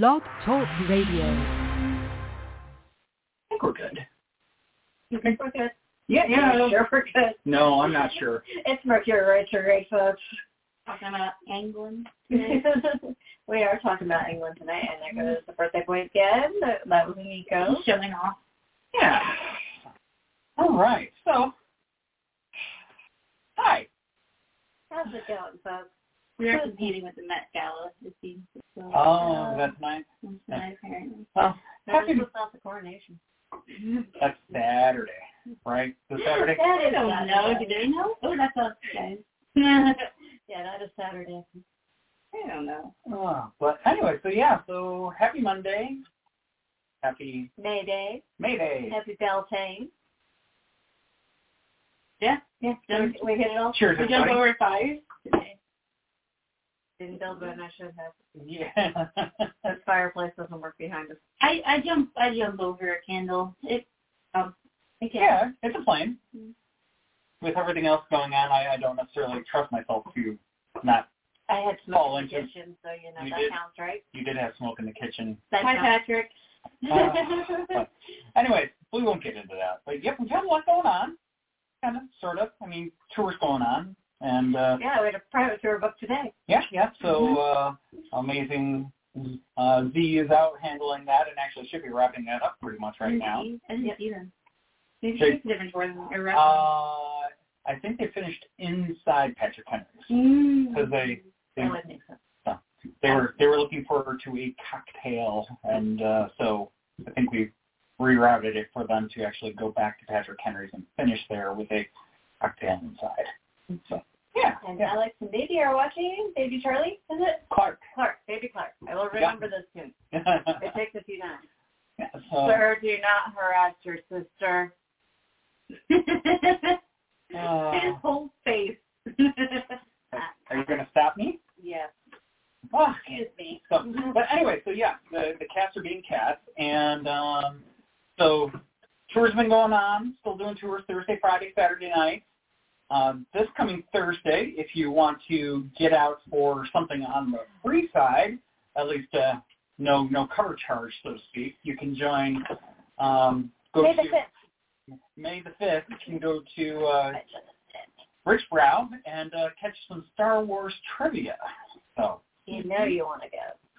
Blog Talk Radio. I think we're good. You think we're good? Yeah, yeah. Sure we're good. No, I'm not sure. It's Mercury retrograde, folks. Talking about England. we are talking about England tonight, and there goes the birthday boy again. That, that was Nico. He's showing off. Yeah. All right. So, hi. How's it going, folks? We are competing with the Met Gala. It seems. So, uh, Oh, that's nice. that's tonight, apparently. Well, oh, That happy. was without the coronation. That's Saturday, right? This Saturday. That I don't Saturday. know. Do they know? Oh, that's us, guys. Yeah, that is Saturday. I don't know. Oh, but anyway, so yeah, so happy Monday. Happy May Day. May Day. Happy Beltane. Yeah. Yeah, Done. we hit it all. Cheers, We jump everybody. over fires today. Didn't build one. I should have. Yeah. This fireplace doesn't work behind us. I I jump I jump over a candle. It um can. yeah, it's a flame. Mm. With everything else going on, I, I don't necessarily trust myself to not. I had smoke in the into- kitchen, so you know You that did. counts, right? You did have smoke in the kitchen. That Hi counts. Patrick. Uh, but anyway, we won't get into that. But yep, we've had a lot going on. Kind of, sort of. I mean, tours going on, and uh, Yeah, we had a private tour booked today. yeah, yeah. So uh, amazing. Uh, Z is out handling that, and actually should be wrapping that up pretty much right now. I didn't. Maybe different for them. Uh, I think they finished inside Patrick Henry's mm. because they they, think so. they were they were looking forward to a cocktail, and uh, so I think we rerouted it for them to actually go back to Patrick Henry's and finish there with a cocktail inside. So yeah, And yeah. Alex and Baby are watching. Baby Charlie, is it? Clark. Clark. Baby Clark. I will remember this soon. It takes a few times. yeah, so, Sir, do not harass your sister. uh, His whole face. are you going to stop me? yes. Oh, Excuse me. So, but anyway, so yeah, the the cats are being cats, and um, so tours been going on. Still doing tours Thursday, Friday, Saturday night. Um, this coming Thursday, if you want to get out for something on the free side, at least uh, no no cover charge, so to speak, you can join. Um, go May the to fifth. May the fifth. You can go to uh, Rich Brow and uh, catch some Star Wars trivia. So You know you want to go.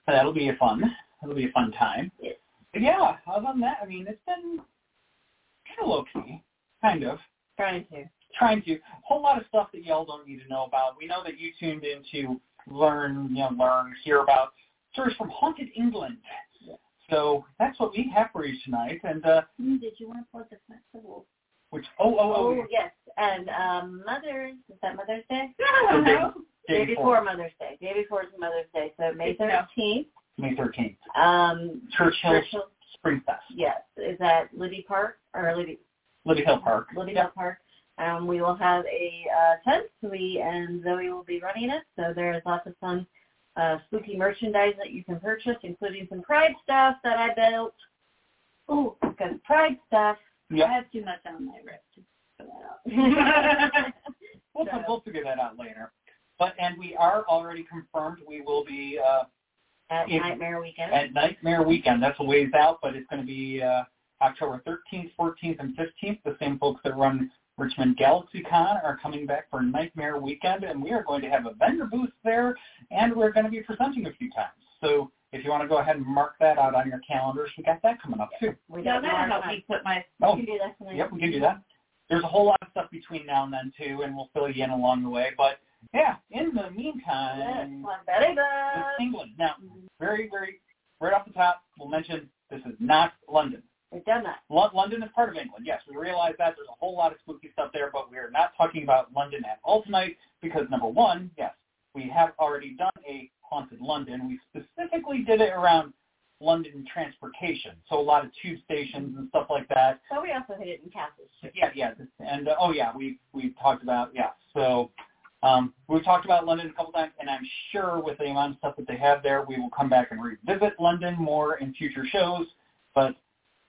that'll be a fun. That'll be a fun time. Yes. But yeah, other than that, I mean, it's been kind of low key, kind of Trying to. Trying to. A whole lot of stuff that y'all don't need to know about. We know that you tuned in to learn, you know, learn, hear about stories from haunted England. Yes. So that's what we have for you tonight. And uh, Did you want to plug the festival? which oh oh oh, Oh, yes. And um, Mother's, is that Mother's Day? I don't day Day before before Mother's Day. Day before is Mother's Day. So May Good to know. 13th. May thirteenth, Um, Churchill Churchill, Spring Fest, yes, is at Liddy Park or Liddy Libby Hill Park. Liddy Yeah. Hill Park. Um, we will have a uh, tent. We and Zoe will be running it. So there is lots of fun, uh, spooky merchandise that you can purchase, including some Pride stuff that I built. Oh, because Pride stuff. I have too much on my wrist to put that out. We'll, So- we'll figure that out later. But and we are already confirmed we will be uh, At If- Nightmare Weekend. at Nightmare Weekend. That's a ways out, but it's going to be uh, October 13th, 14th, and 15th. The same folks that run Richmond GalaxyCon are coming back for Nightmare Weekend, and we are going to have a vendor booth there, and we're going to be presenting a few times. So if you want to go ahead and mark that out on your calendars, we got that coming up too. we No, that'll our help me put my Oh, We can do that tonight. Yep, we can do that. There's a whole lot of stuff between now and then too, and we'll fill you in along the way. But yeah, in the meantime, one Betty. England. Now, very, very, right off the top, we'll mention this is not London. We've done that. London is part of England. Yes, we realize that. There's a whole lot of spooky stuff there, but we are not talking about London at all tonight because number one, yes, we have already done a haunted London. We specifically did it around London transportation, so a lot of tube stations and stuff like that. So we also hit it in castles. Yeah, yeah, and uh, oh yeah, we we talked about yeah. So um, we've talked about London a couple times, and I'm sure with the amount of stuff that they have there, we will come back and revisit London more in future shows. But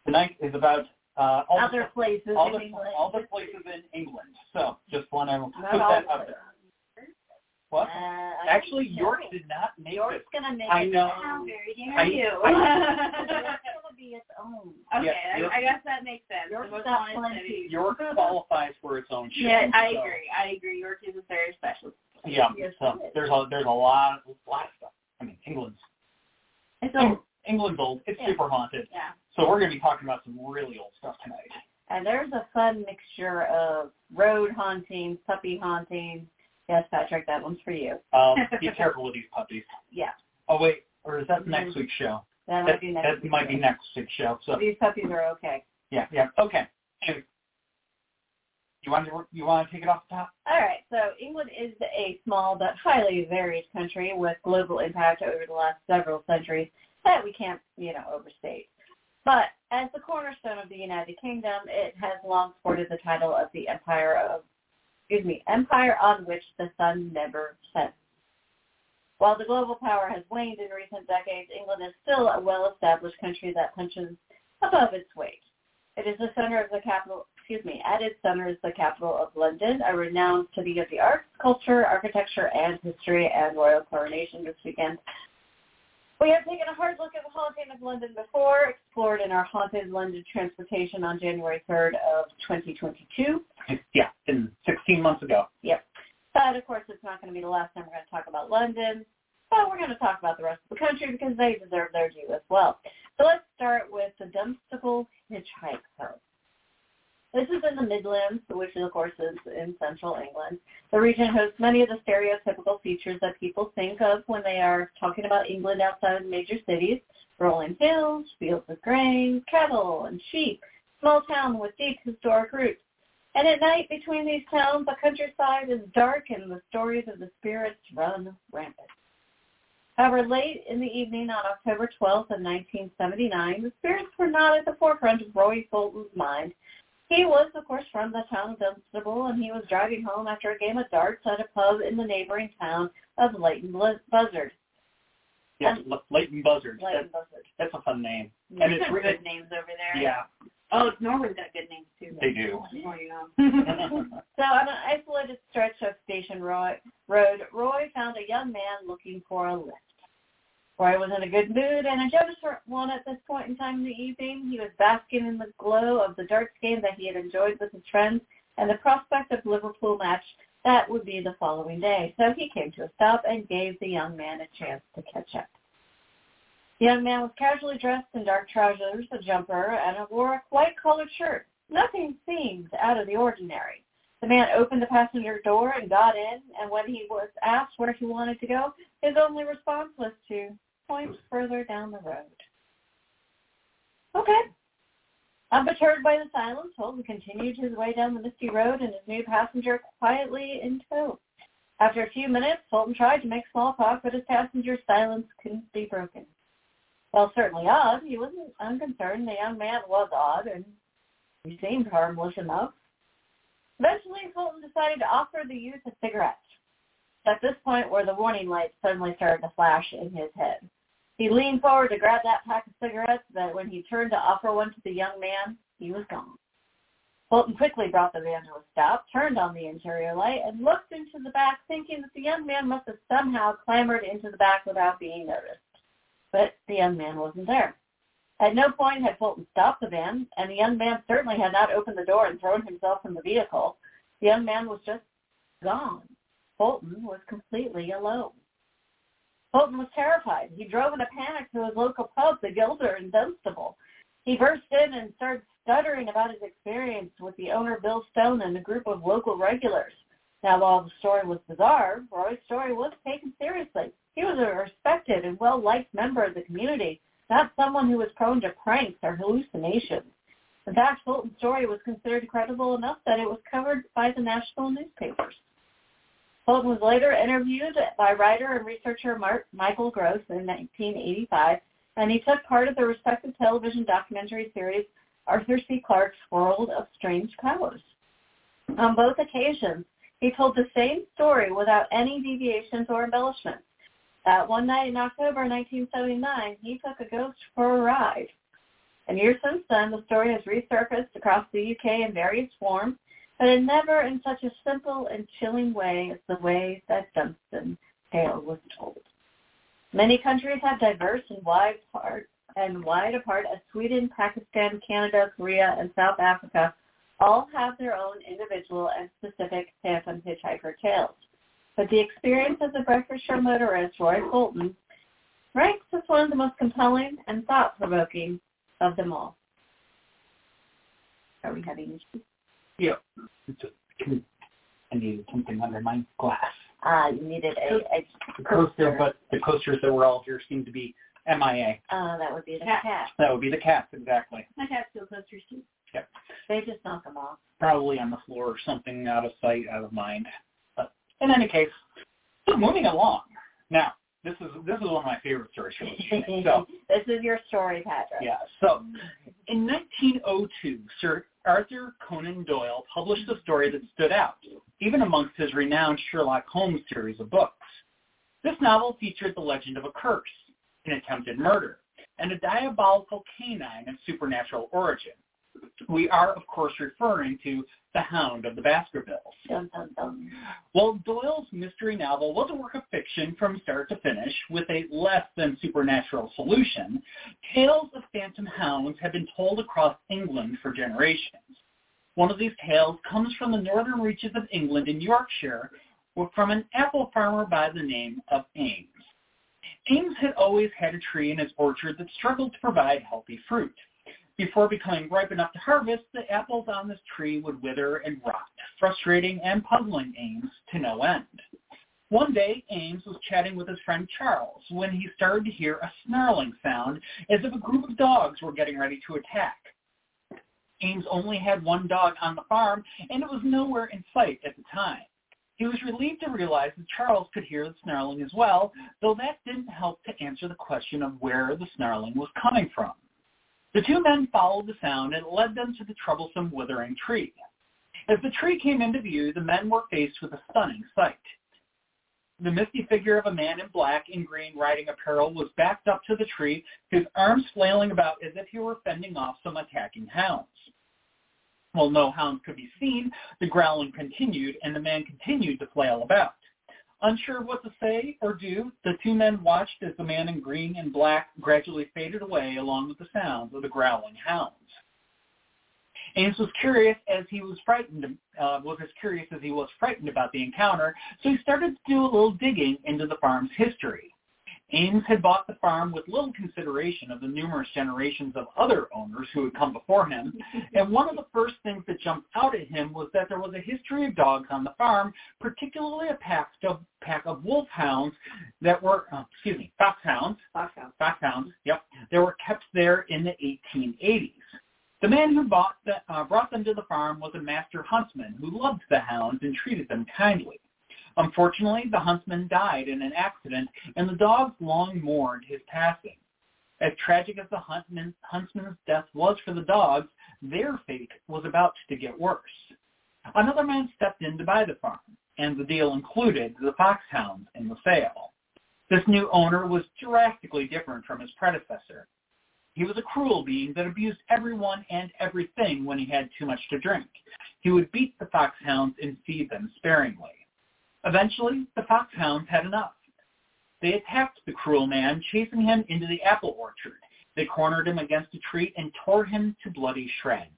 tonight is about uh, all the Other places all in the England. all the places in England. So just want to Not put all that the out places. there. What? Uh, I Actually, don't York know. did not make York's it. gonna make I it. know. How very dare I- you? York's gonna be its own. okay, Yeah, York- I, I guess that makes sense. York's The most got plenty. York qualifies for its own show. Yeah, I so, agree. I agree. York is a very special. Yeah, Yes, so there's a there's a lot lot of stuff. I mean, England's It's old. England's old. It's Yeah. super haunted. Yeah. So we're going to be talking about some really old stuff tonight. And there's a fun mixture of road haunting, puppy haunting. Yes, Patrick, that one's for you. Um, be careful with these puppies. Yeah, Oh wait, or is that Mhm. next week's show? that That, might be next. that week. might be next week's show. So These puppies are okay. yeah, yeah, okay. Anyway, you want to you want to take it off the top? All right, so England is a small but highly varied country with global impact over the last several centuries that we can't, you know, overstate. But as the cornerstone of the United Kingdom, it has long sported the title of the empire of, excuse me, empire on which the sun never sets. While the global power has waned in recent decades, England is still a well-established country that punches above its weight. It is the center of the capital, excuse me, at its center is the capital of London, a renowned city of the arts, culture, architecture, and history, and royal coronation this weekend. We have taken a hard look at the haunting of London before, explored in our Haunted London Transportation on January 3rd of 2022. Yeah, in 16 months ago. Yep. But of course, it's not going to be the last time we're going to talk about London. But we're going to talk about the rest of the country because they deserve their due as well. So let's start with the Dunstable Hitchhiker. This is in the Midlands, which of course is in central England. The region hosts many of the stereotypical features that people think of when they are talking about England outside of major cities. Rolling hills, fields of grain, cattle and sheep, small town with deep historic roots. And at night between these towns, the countryside is dark and the stories of the spirits run rampant. However, late in the evening on October 12th of 1979, the spirits were not at the forefront of Roy Fulton's mind. He was, of course, from the town of Dunstable, and he was driving home after a game of darts at a pub in the neighboring town of Leighton Buzzard. Yeah, Um, Leighton Buzzard. Leighton That, Buzzard. that's a fun name. Yeah. And it's some really good names over there. yeah, Oh, Norwood's got good names too. they do. Oh, you. So on an isolated stretch of Station Roy, Road, Roy found a young man looking for a lift. Roy was in a good mood and a Jonas one at this point in time in the evening. He was basking in the glow of the darts game that he had enjoyed with his friends and the prospect of Liverpool match that would be the following day. So he came to a stop and gave the young man a chance to catch up. The young man was casually dressed in dark trousers, a jumper, and wore a white-collared shirt. Nothing seemed out of the ordinary. The man opened the passenger door and got in, and when he was asked where he wanted to go, his only response was to point further down the road. Okay. Unperturbed by the silence, Holden continued his way down the misty road and his new passenger quietly in tow. After a few minutes, Holden tried to make small talk, but his passenger's silence couldn't be broken. While certainly odd, he wasn't unconcerned. The young man was odd, and he seemed harmless enough. Eventually, Fulton decided to offer the youth a cigarette. At this point where the warning lights suddenly started to flash in his head. He leaned forward to grab that pack of cigarettes, but when he turned to offer one to the young man, he was gone. Fulton quickly brought the van to a stop, turned on the interior light, and looked into the back, thinking that the young man must have somehow clambered into the back without being noticed. But the young man wasn't there. At no point had Fulton stopped the van, and the young man certainly had not opened the door and thrown himself from the vehicle. The young man was just gone. Fulton was completely alone. Fulton was terrified. He drove in a panic to his local pub, the Gilder in Dunstable. He burst in and started stuttering about his experience with the owner, Bill Stone, and a group of local regulars. Now, while the story was bizarre, Roy's story was taken seriously. He was a respected and well-liked member of the community, not someone who was prone to pranks or hallucinations. In fact, Fulton's story was considered credible enough that it was covered by the national newspapers. Fulton was later interviewed by writer and researcher Mark, Michael Goss in 1985, and he took part of the respective television documentary series Arthur C. Clarke's World of Strange Powers. On both occasions, he told the same story without any deviations or embellishments. That one night in October 1979, he took a ghost for a ride. And years since then, the story has resurfaced across the UK in various forms, but never in such a simple and chilling way as the way that Dunstan tale was told. Many countries have diverse and wide apart and wide apart as Sweden, Pakistan, Canada, Korea, and South Africa all have their own individual and specific phantom hitchhiker tales. But the experience of the Bedfordshire motorist Roy Fulton ranks as one of the most compelling and thought-provoking of them all. Are we having issues? Yeah. I needed something under my glass. Ah, you needed a, a The coaster, but the coasters that were all here seem to be MIA. uh, that would be the Cat. cat. That would be the cats, exactly. I have steel coasters too. Yep. They just knock them off. Probably on the floor or something, out of sight, out of mind. But in any case, so moving along. Now, this is this is one of my favorite stories. So this is your story, Patrick. Yeah. So, in 1902, Sir Arthur Conan Doyle published a story that stood out, even amongst his renowned Sherlock Holmes series of books. This novel featured the legend of a curse, an attempted murder, and a diabolical canine of supernatural origin. We are, of course, referring to The Hound of the Baskervilles. Dun, dun, dun. Well, Doyle's mystery novel was a work of fiction from start to finish with a less than supernatural solution. Tales of phantom hounds have been told across England for generations. One of these tales comes from the northern reaches of England in Yorkshire from an apple farmer by the name of Ames. Ames had always had a tree in his orchard that struggled to provide healthy fruit. Before becoming ripe enough to harvest, the apples on this tree would wither and rot, frustrating and puzzling Ames to no end. One day, Ames was chatting with his friend Charles when he started to hear a snarling sound as if a group of dogs were getting ready to attack. Ames only had one dog on the farm, and it was nowhere in sight at the time. He was relieved to realize that Charles could hear the snarling as well, though that didn't help to answer the question of where the snarling was coming from. The two men followed the sound and it led them to the troublesome withering tree. As the tree came into view, the men were faced with a stunning sight. The misty figure of a man in black and green riding apparel was backed up to the tree, his arms flailing about as if he were fending off some attacking hounds. While no hounds could be seen, the growling continued, and the man continued to flail about. Unsure what to say or do, the two men watched as the man in green and black gradually faded away along with the sounds of the growling hounds. Ames was curious as he was frightened, uh, was as curious as he was frightened about the encounter, so he started to do a little digging into the farm's history. Ames had bought the farm with little consideration of the numerous generations of other owners who had come before him, and one of the first things that jumped out at him was that there was a history of dogs on the farm, particularly a pack of, pack of wolfhounds that were, uh, excuse me, foxhounds, Foxhound. foxhounds, yep, they were kept there in the 1880s. The man who bought the, uh, brought them to the farm was a master huntsman who loved the hounds and treated them kindly. Unfortunately, the huntsman died in an accident, and the dogs long mourned his passing. As tragic as the huntsman's death was for the dogs, their fate was about to get worse. Another man stepped in to buy the farm, and the deal included the foxhounds in the sale. This new owner was drastically different from his predecessor. He was a cruel being that abused everyone and everything when he had too much to drink. He would beat the foxhounds and feed them sparingly. Eventually, the foxhounds had enough. They attacked the cruel man, chasing him into the apple orchard. They cornered him against a tree and tore him to bloody shreds.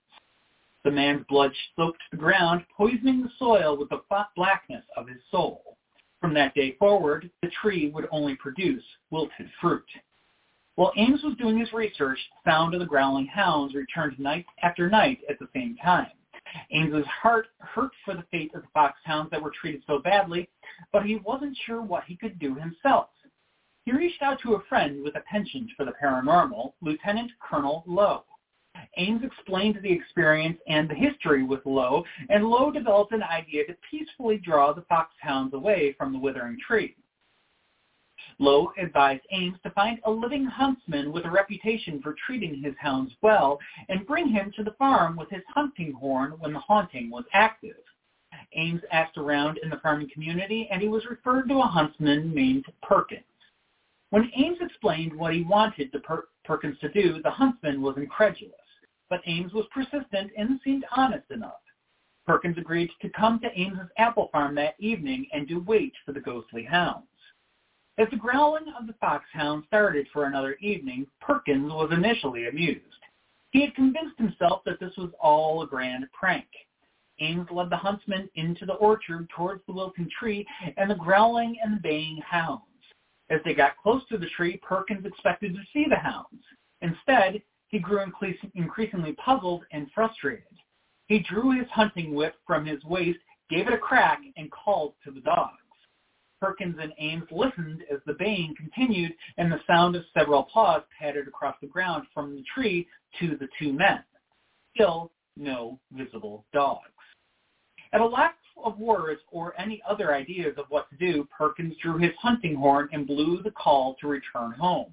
The man's blood soaked the ground, poisoning the soil with the blackness of his soul. From that day forward, the tree would only produce wilted fruit. While Ames was doing his research, the sound of the growling hounds returned night after night at the same time. Ames's heart hurt for the fate of the foxhounds that were treated so badly, but he wasn't sure what he could do himself. He reached out to a friend with a penchant for the paranormal, Lieutenant Colonel Lowe. Ames explained the experience and the history with Lowe, and Lowe developed an idea to peacefully draw the foxhounds away from the withering tree. Lowe advised Ames to find a living huntsman with a reputation for treating his hounds well and bring him to the farm with his hunting horn when the haunting was active. Ames asked around in the farming community and he was referred to a huntsman named Perkins. When Ames explained what he wanted per- Perkins to do, the huntsman was incredulous, but Ames was persistent and seemed honest enough. Perkins agreed to come to Ames's apple farm that evening and do wait for the ghostly hounds. As the growling of the foxhound started for another evening, Perkins was initially amused. He had convinced himself that this was all a grand prank. Ames led the huntsman into the orchard towards the wilting tree and the growling and baying hounds. As they got close to the tree, Perkins expected to see the hounds. Instead, he grew increasingly puzzled and frustrated. He drew his hunting whip from his waist, gave it a crack, and called to the dogs. Perkins and Ames listened as the baying continued and the sound of several paws pattered across the ground from the tree to the two men. Still no visible dogs. At a lack of words or any other ideas of what to do, Perkins drew his hunting horn and blew the call to return home.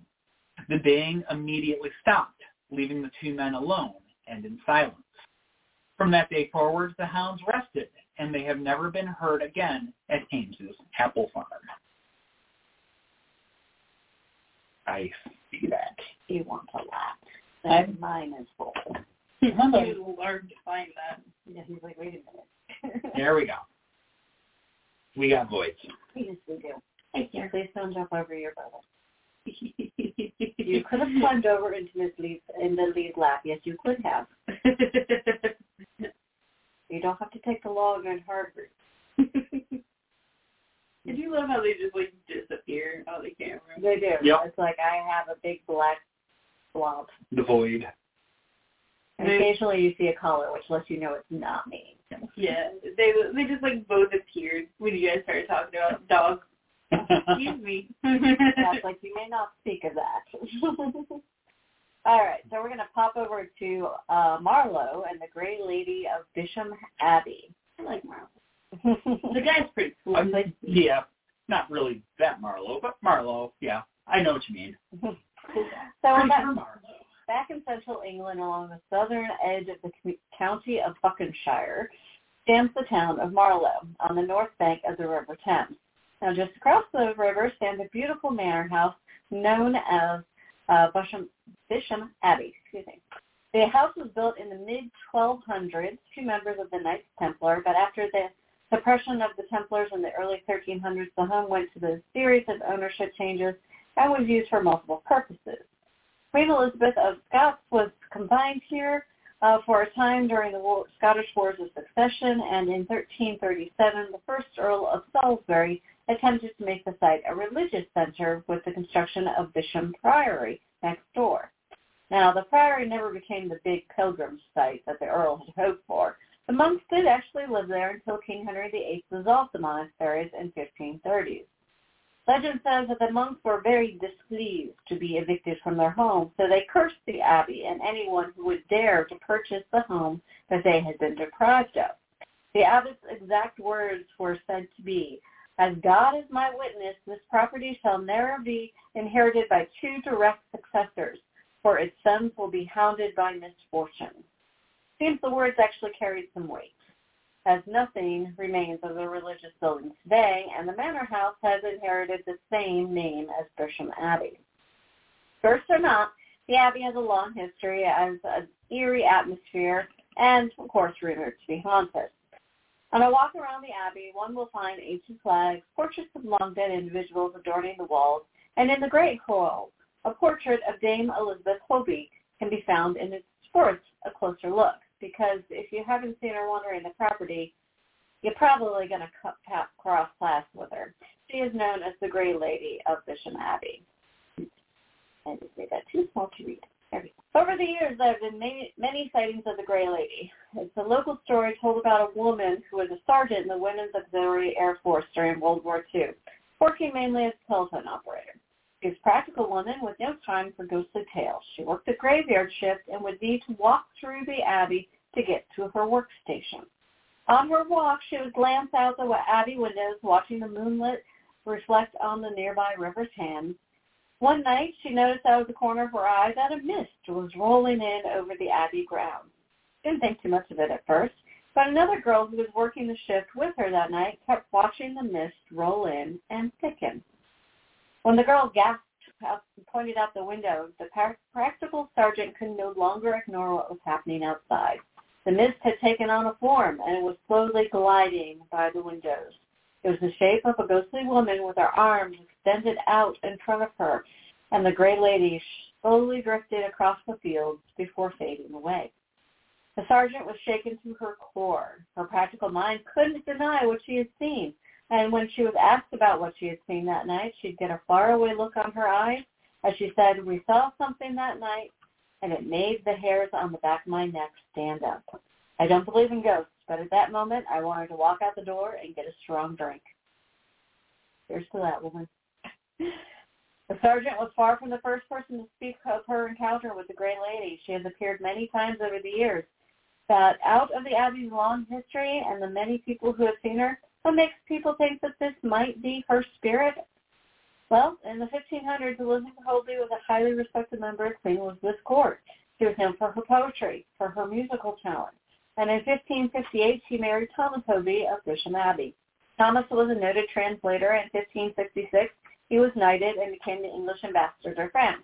The baying immediately stopped, leaving the two men alone and in silence. From that day forward, the hounds rested, and they have never been heard again at Ames's apple farm. I see that. You want to laugh. And mine is full. You learned to find that. Yeah, he's like, wait a minute. there we go. We got voids. Yes, we do. Thank you. Please don't jump over your brother. you could have climbed over into Miss Lee's into Lee's lap. Yes, you could have. you don't have to take the long on hard route. Did you love how they just like disappear out of the camera? They do. Yep. It's like I have a big black blob. The void. And occasionally you see a collar, which lets you know it's not me. Yeah, they they just like both appeared when you guys started talking about dogs. Excuse me. That's like you may not speak of that. All right, so we're going to pop over to uh, Marlow and the Grey Lady of Bisham Abbey. I like Marlowe. the guy's pretty cool. Um, yeah, not really that Marlowe, but Marlowe. Yeah, I know what you mean. so we're back, back in central England along the southern edge of the county of Buckinghamshire stands the town of Marlow on the north bank of the River Thames. Now just across the river stands a beautiful manor house known as uh, Bisham, Bisham Abbey. Excuse me. The house was built in the mid-1200s, two members of the Knights Templar, but after the suppression of the Templars in the early 1300s, the home went through a series of ownership changes and was used for multiple purposes. Queen Elizabeth of Scots was confined here uh, for a time during the war, Scottish Wars of Succession, and in 1337, the first Earl of Salisbury attempted to make the site a religious center with the construction of Bisham Priory next door. Now, the priory never became the big pilgrim site that the Earl had hoped for. The monks did actually live there until King Henry VIII dissolved the monasteries in 1530s. Legend says that the monks were very displeased to be evicted from their home, so they cursed the abbey and anyone who would dare to purchase the home that they had been deprived of. The abbot's exact words were said to be, as God is my witness, this property shall never be inherited by two direct successors, for its sons will be hounded by misfortune. Seems the words actually carried some weight, as nothing remains of the religious building today, and the manor house has inherited the same name as Bisham Abbey. First or not, the Abbey has a long history as an eerie atmosphere and, of course, rumored to be haunted. On a walk around the Abbey, one will find ancient flags, portraits of long-dead individuals adorning the walls, and in the Great Hall, a portrait of Dame Elizabeth Hoby can be found and it's worth a closer look because if you haven't seen her wandering the property, you're probably going to cross paths with her. She is known as the Grey Lady of Bisham Abbey. I just made that too small to read. Over the years, there have been many, many sightings of the Grey Lady. It's a local story told about a woman who was a sergeant in the Women's Auxiliary Air Force during World War II, working mainly as a telephone operator. She was a practical woman with no time for ghostly tales. She worked a graveyard shift and would need to walk through the Abbey to get to her workstation. On her walk, she would glance out the Abbey windows, watching the moonlit reflect on the nearby River Thames one night, she noticed out of the corner of her eye that a mist was rolling in over the Abbey grounds. Didn't think too much of it at first, but another girl who was working the shift with her that night kept watching the mist roll in and thicken. When the girl gasped and pointed out the window, the practical sergeant could no longer ignore what was happening outside. The mist had taken on a form, and it was slowly gliding by the windows. It was the shape of a ghostly woman with her arms extended out in front of her, and the gray lady slowly drifted across the fields before fading away. The sergeant was shaken to her core. Her practical mind couldn't deny what she had seen, and when she was asked about what she had seen that night, she'd get a faraway look on her eyes as she said, we saw something that night, and it made the hairs on the back of my neck stand up. I don't believe in ghosts, but at that moment, I wanted to walk out the door and get a strong drink. Here's to that woman. The sergeant was far from the first person to speak of her encounter with the Gray Lady. She has appeared many times over the years. But out of the Abbey's long history and the many people who have seen her, what makes people think that this might be her spirit? Well, in the 1500s, Elizabeth Hoby was a highly respected member of Queen Elizabeth's court. She was known for her poetry, for her musical talent. And in 1558, she married Thomas Hoby of Bisham Abbey. Thomas was a noted translator. and In 1566, he was knighted and became the English ambassador to France.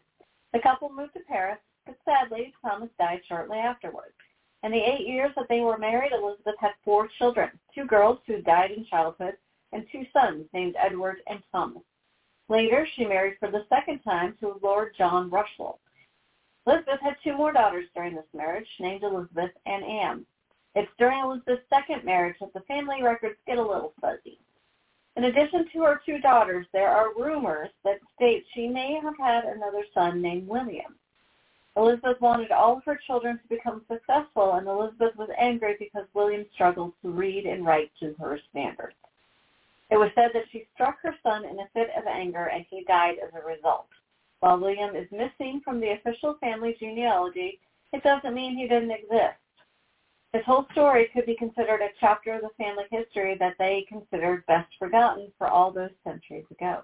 The couple moved to Paris, but sadly, Thomas died shortly afterwards. In the eight years that they were married, Elizabeth had four children, two girls who died in childhood, and two sons named Edward and Thomas. Later, she married for the second time to Lord John Russell. Elizabeth had two more daughters during this marriage, named Elizabeth and Anne. It's during Elizabeth's second marriage that the family records get a little fuzzy. In addition to her two daughters, there are rumors that state she may have had another son named William. Elizabeth wanted all of her children to become successful, and Elizabeth was angry because William struggled to read and write to her standards. It was said that she struck her son in a fit of anger, and he died as a result. While William is missing from the official family genealogy, it doesn't mean he didn't exist. This whole story could be considered a chapter of the family history that they considered best forgotten for all those centuries ago.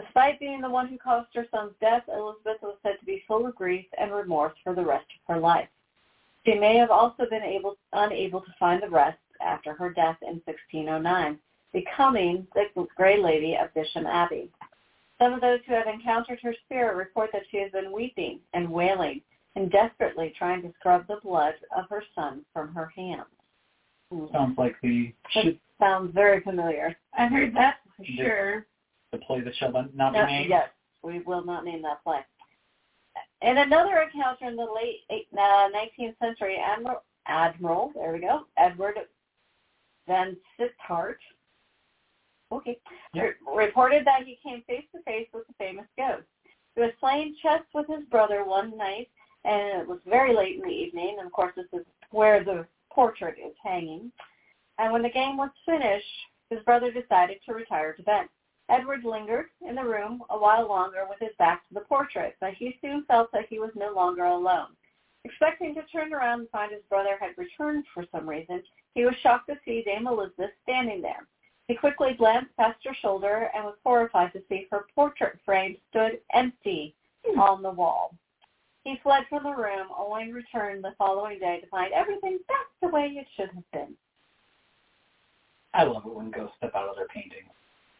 Despite being the one who caused her son's death, Elizabeth was said to be full of grief and remorse for the rest of her life. She may have also been able, unable to find the rest after her death in 1609, becoming the Grey Lady of Bisham Abbey. Some of those who have encountered her spirit report that she has been weeping and wailing and desperately trying to scrub the blood of her son from her hands. Sounds like the That sounds very familiar. I've heard that for The- sure. the play that shall not be No, named. yes, we will not name that play. In another encounter in the late uh, 19th century, Admiral, Admiral, there we go, Edward Van Sittart, okay, Yep. re- reported that he came face to face with the famous ghost. He was playing chess with his brother one night, and it was very late in the evening, and of course this is where the portrait is hanging. And when the game was finished, his brother decided to retire to bed. Edward lingered in the room a while longer with his back to the portrait, but he soon felt that he was no longer alone. Expecting to turn around and find his brother had returned for some reason, he was shocked to see Dame Elizabeth standing there. He quickly glanced past her shoulder and was horrified to see her portrait frame stood empty on the wall. He fled from the room, only returned the following day to find everything back the way it should have been. I love it when ghosts step out of their paintings.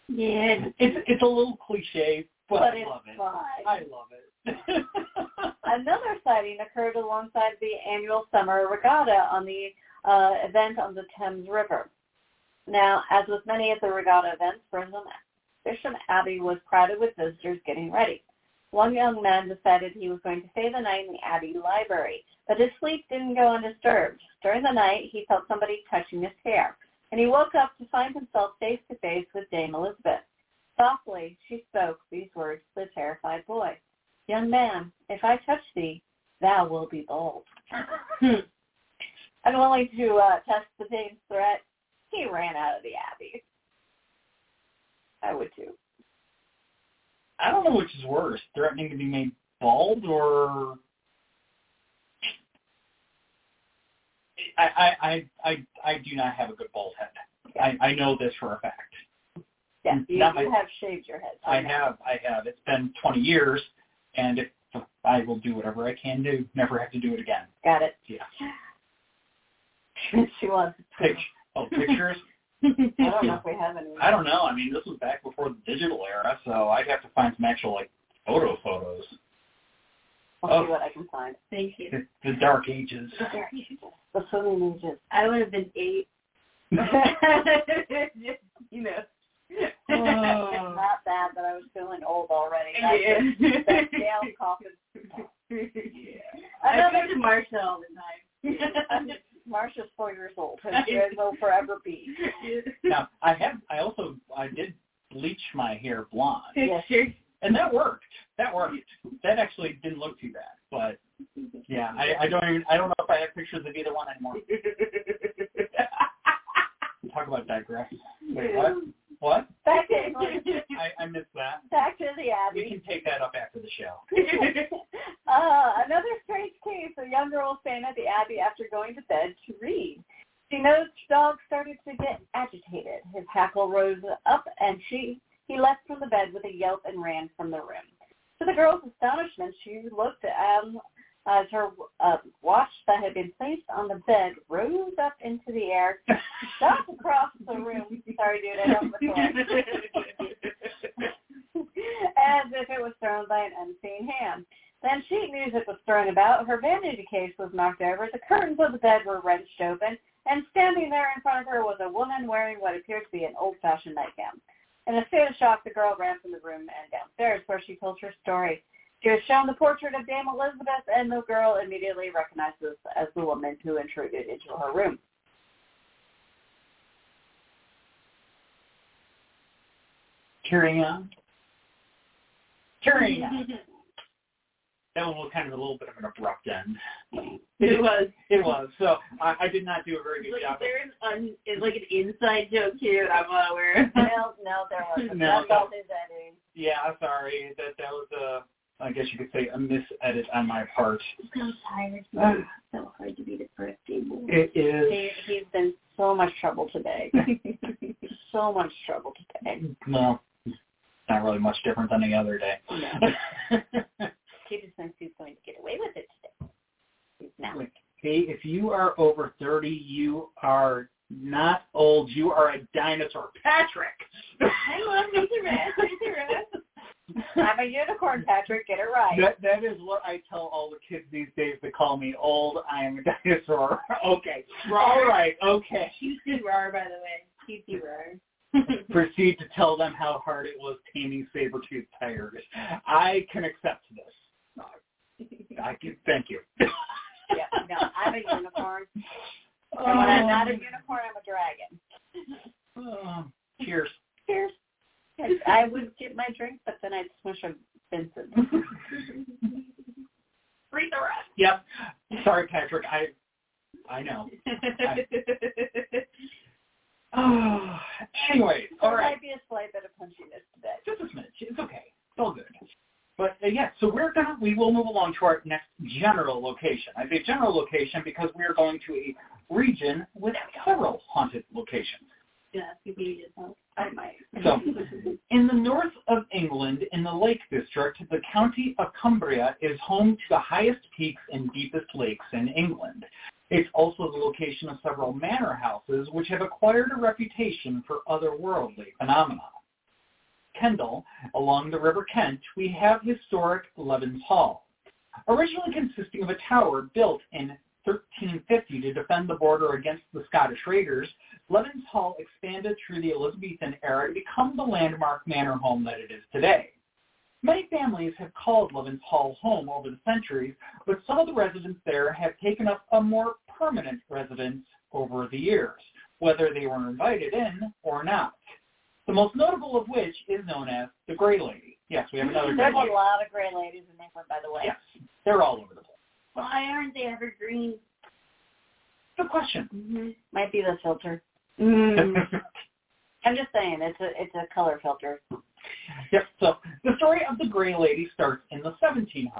Yeah. It's it's a little cliche, but, But I love it. fun. I love it. Another sighting occurred alongside the annual summer regatta on the uh, event on the Thames River. Now, as with many of the regatta events, Bisham, Bisham Abbey was crowded with visitors getting ready. One young man decided he was going to stay the night in the Abbey library, but his sleep didn't go undisturbed. During the night, he felt somebody touching his hair, and he woke up to find himself face to face with Dame Elizabeth. Softly, she spoke these words to the terrified boy. Young man, if I touch thee, thou wilt be bold. Unwilling to uh, test the dame's threat, he ran out of the abbey. I would too. I don't know which is worse, threatening to be made bald or I I I I, I do not have a good bald head. I, I know this for a fact. Yeah, mm, you, Not my- you have shaved your head. so I have I have. It's been 20 years, and if I will do whatever I can do. Never have to do it again. Got it. Yeah. she wants to. Pic- oh, pictures. I don't know if we have any. I don't know. I mean, this was back before the digital era, so I'd have to find some actual like photo photos. I'll Oh. see what I can find. Thank you. The, the dark ages. The swimming ages. I would have been eight. Just, you know. Oh. Not bad, but I was feeling old already. Yeah. That, that Dale coffin. I Another talk to Marsha all the time. Marsha's four years old, and will forever be. Now I have I also I did bleach my hair blonde. Yes. Sure. And that worked. That worked. That actually didn't look too bad. But yeah, I, I don't even I don't pictures of either one anymore. Talk about digress. Wait, what? What? Back to I, I missed that. back to the We Abbey. can take that up after the show. uh, another strange case. A young girl was staying at the Abbey after going to bed to read. She noticed the dog started to get agitated. His hackle rose up, and she he leapt from the bed with a yelp and ran from the room. To the girl's astonishment, she looked um, as her uh, watch that had been placed on the bed rose up into the air, shot across the room. Sorry, dude, I don't record. as if it was thrown by an unseen hand. Then sheet music was thrown about, her vanity case was knocked over, the curtains of the bed were wrenched open, and standing there in front of her was a woman wearing what appeared to be an old-fashioned nightgown. In a state of shock, the girl ran from the room and downstairs, where she told her story. She the portrait of Dame Elizabeth, and the girl immediately recognizes as the woman who intruded into her room. Carrying on. Carrying on. That one was kind of a little bit of an abrupt end. It was. It was. So I, I did not do a very good Like, job. is there an un, is like an inside joke here that I'm not aware of? no, no, there wasn't. No, That's no. all his. Yeah, I'm sorry. That that was a, I guess you could say a misedit on my part. so tired. Uh, so hard to be the birthday boy. It is. He, he's been so much trouble today. so much trouble today. Well, not really much different than the other day. He just thinks he's going to get away with it today. He's not. hey, if you are over 30, you are not old. You are a dinosaur. Patrick! I love Mr. Rat. Mr. Rat. I'm a unicorn, Patrick. Get it right. That that is what I tell all the kids these days to call me old. I am a dinosaur. okay. All right. Okay. Cutesy Rar, by the way. Cutesy Rar. Proceed to tell them how hard it was taming saber-toothed tigers. I can accept this. I can. Thank you. Yeah, no, I'm a unicorn. And when I'm not a unicorn, I'm a dragon. Oh, cheers. Cheers. Yes, I would get my drink, but then I'd smush a Vincent. Read the rest. Yep. Sorry, Patrick. I I know. Oh, anyway, all There right. might be a slight bit of punchiness today. Just a smidge. It's okay. It's all good. But uh, yeah, so we're gonna we will move along to our next general location. I say general location because we are going to a region with several haunted locations. Yeah, you need it. huh? I might. So, in the north of England, in the Lake District, the county of Cumbria is home to the highest peaks and deepest lakes in England. It's also the location of several manor houses, which have acquired a reputation for otherworldly phenomena. Kendal, along the River Kent, we have historic Levens Hall. Originally consisting of a tower built in 1350 to defend the border against the Scottish raiders, Levens Hall expanded through the Elizabethan era to become the landmark manor home that it is today. Many families have called Levens Hall home over the centuries, but some of the residents there have taken up a more permanent residence over the years, whether they were invited in or not. The most notable of which is known as the Grey Lady. Yes, we have another Grey There's Lady. a lot of gray ladies in England, by the way. Yes, they're all over the place. Why aren't they evergreen? Good question. Mm-hmm. Might be the filter. Mm. I'm just saying, it's a it's a color filter. Yep. So the story of the Grey Lady starts in the 1700s.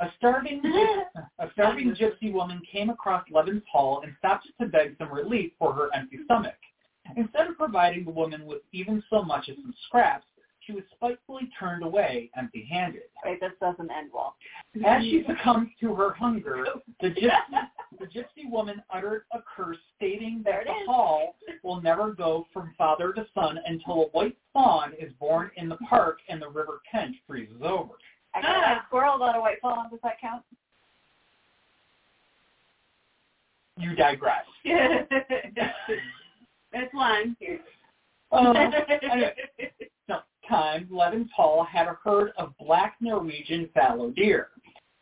A starving, a starving gypsy woman came across Levens Hall and stopped to beg some relief for her empty stomach. Instead of providing the woman with even so much as some scraps, she was spitefully turned away empty-handed. Wait, this doesn't end well. As she succumbed to her hunger, the gypsy, the gypsy woman uttered a curse stating that the is. hall will never go from father to son until a white fawn is born in the park and the river Kent freezes over. I got a Ah. squirrel got a white fawn. Does that count? You digress. That's why I'm. Um, anyway, time, Levens Hall had a herd of black Norwegian fallow deer.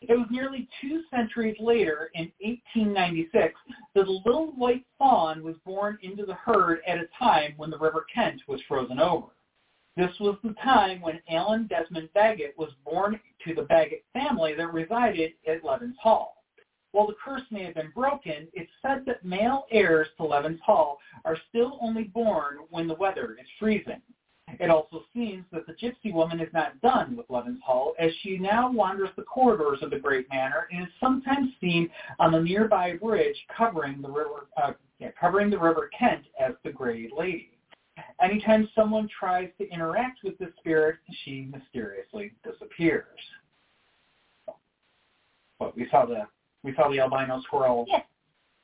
It was nearly two centuries later, in 1896, that a little white fawn was born into the herd at a time when the River Kent was frozen over. This was the time when Alan Desmond Bagot was born to the Bagot family that resided at Levens Hall. While the curse may have been broken, it's said that male heirs to Levens Hall are still only born when the weather is freezing. It also seems that the gypsy woman is not done with Levens Hall, as she now wanders the corridors of the Great Manor and is sometimes seen on the nearby bridge covering the river, uh, yeah, covering the River Kent as the Grey Lady. Anytime someone tries to interact with the spirit, she mysteriously disappears. But we saw the we saw the albino squirrel. Yes.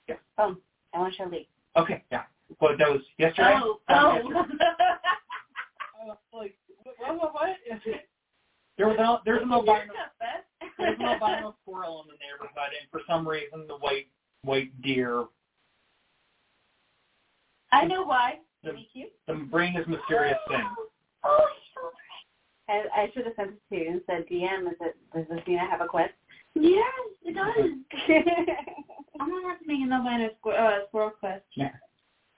Yeah. Um, I want lead. Okay, yeah. But that was yesterday. Oh, oh. yesterday. Uh, like what? What? what? There was an, there's an albino there's an albino squirrel in the neighborhood, and for some reason the white white deer. I know why. The, Thank you. the brain is mysterious thing. Oh, I, I should have sent it to you and said, DM, is it, does this mean I have a quest? Yes, it does. I'm gonna have to make an albino squirrel, uh, squirrel quest. Yeah.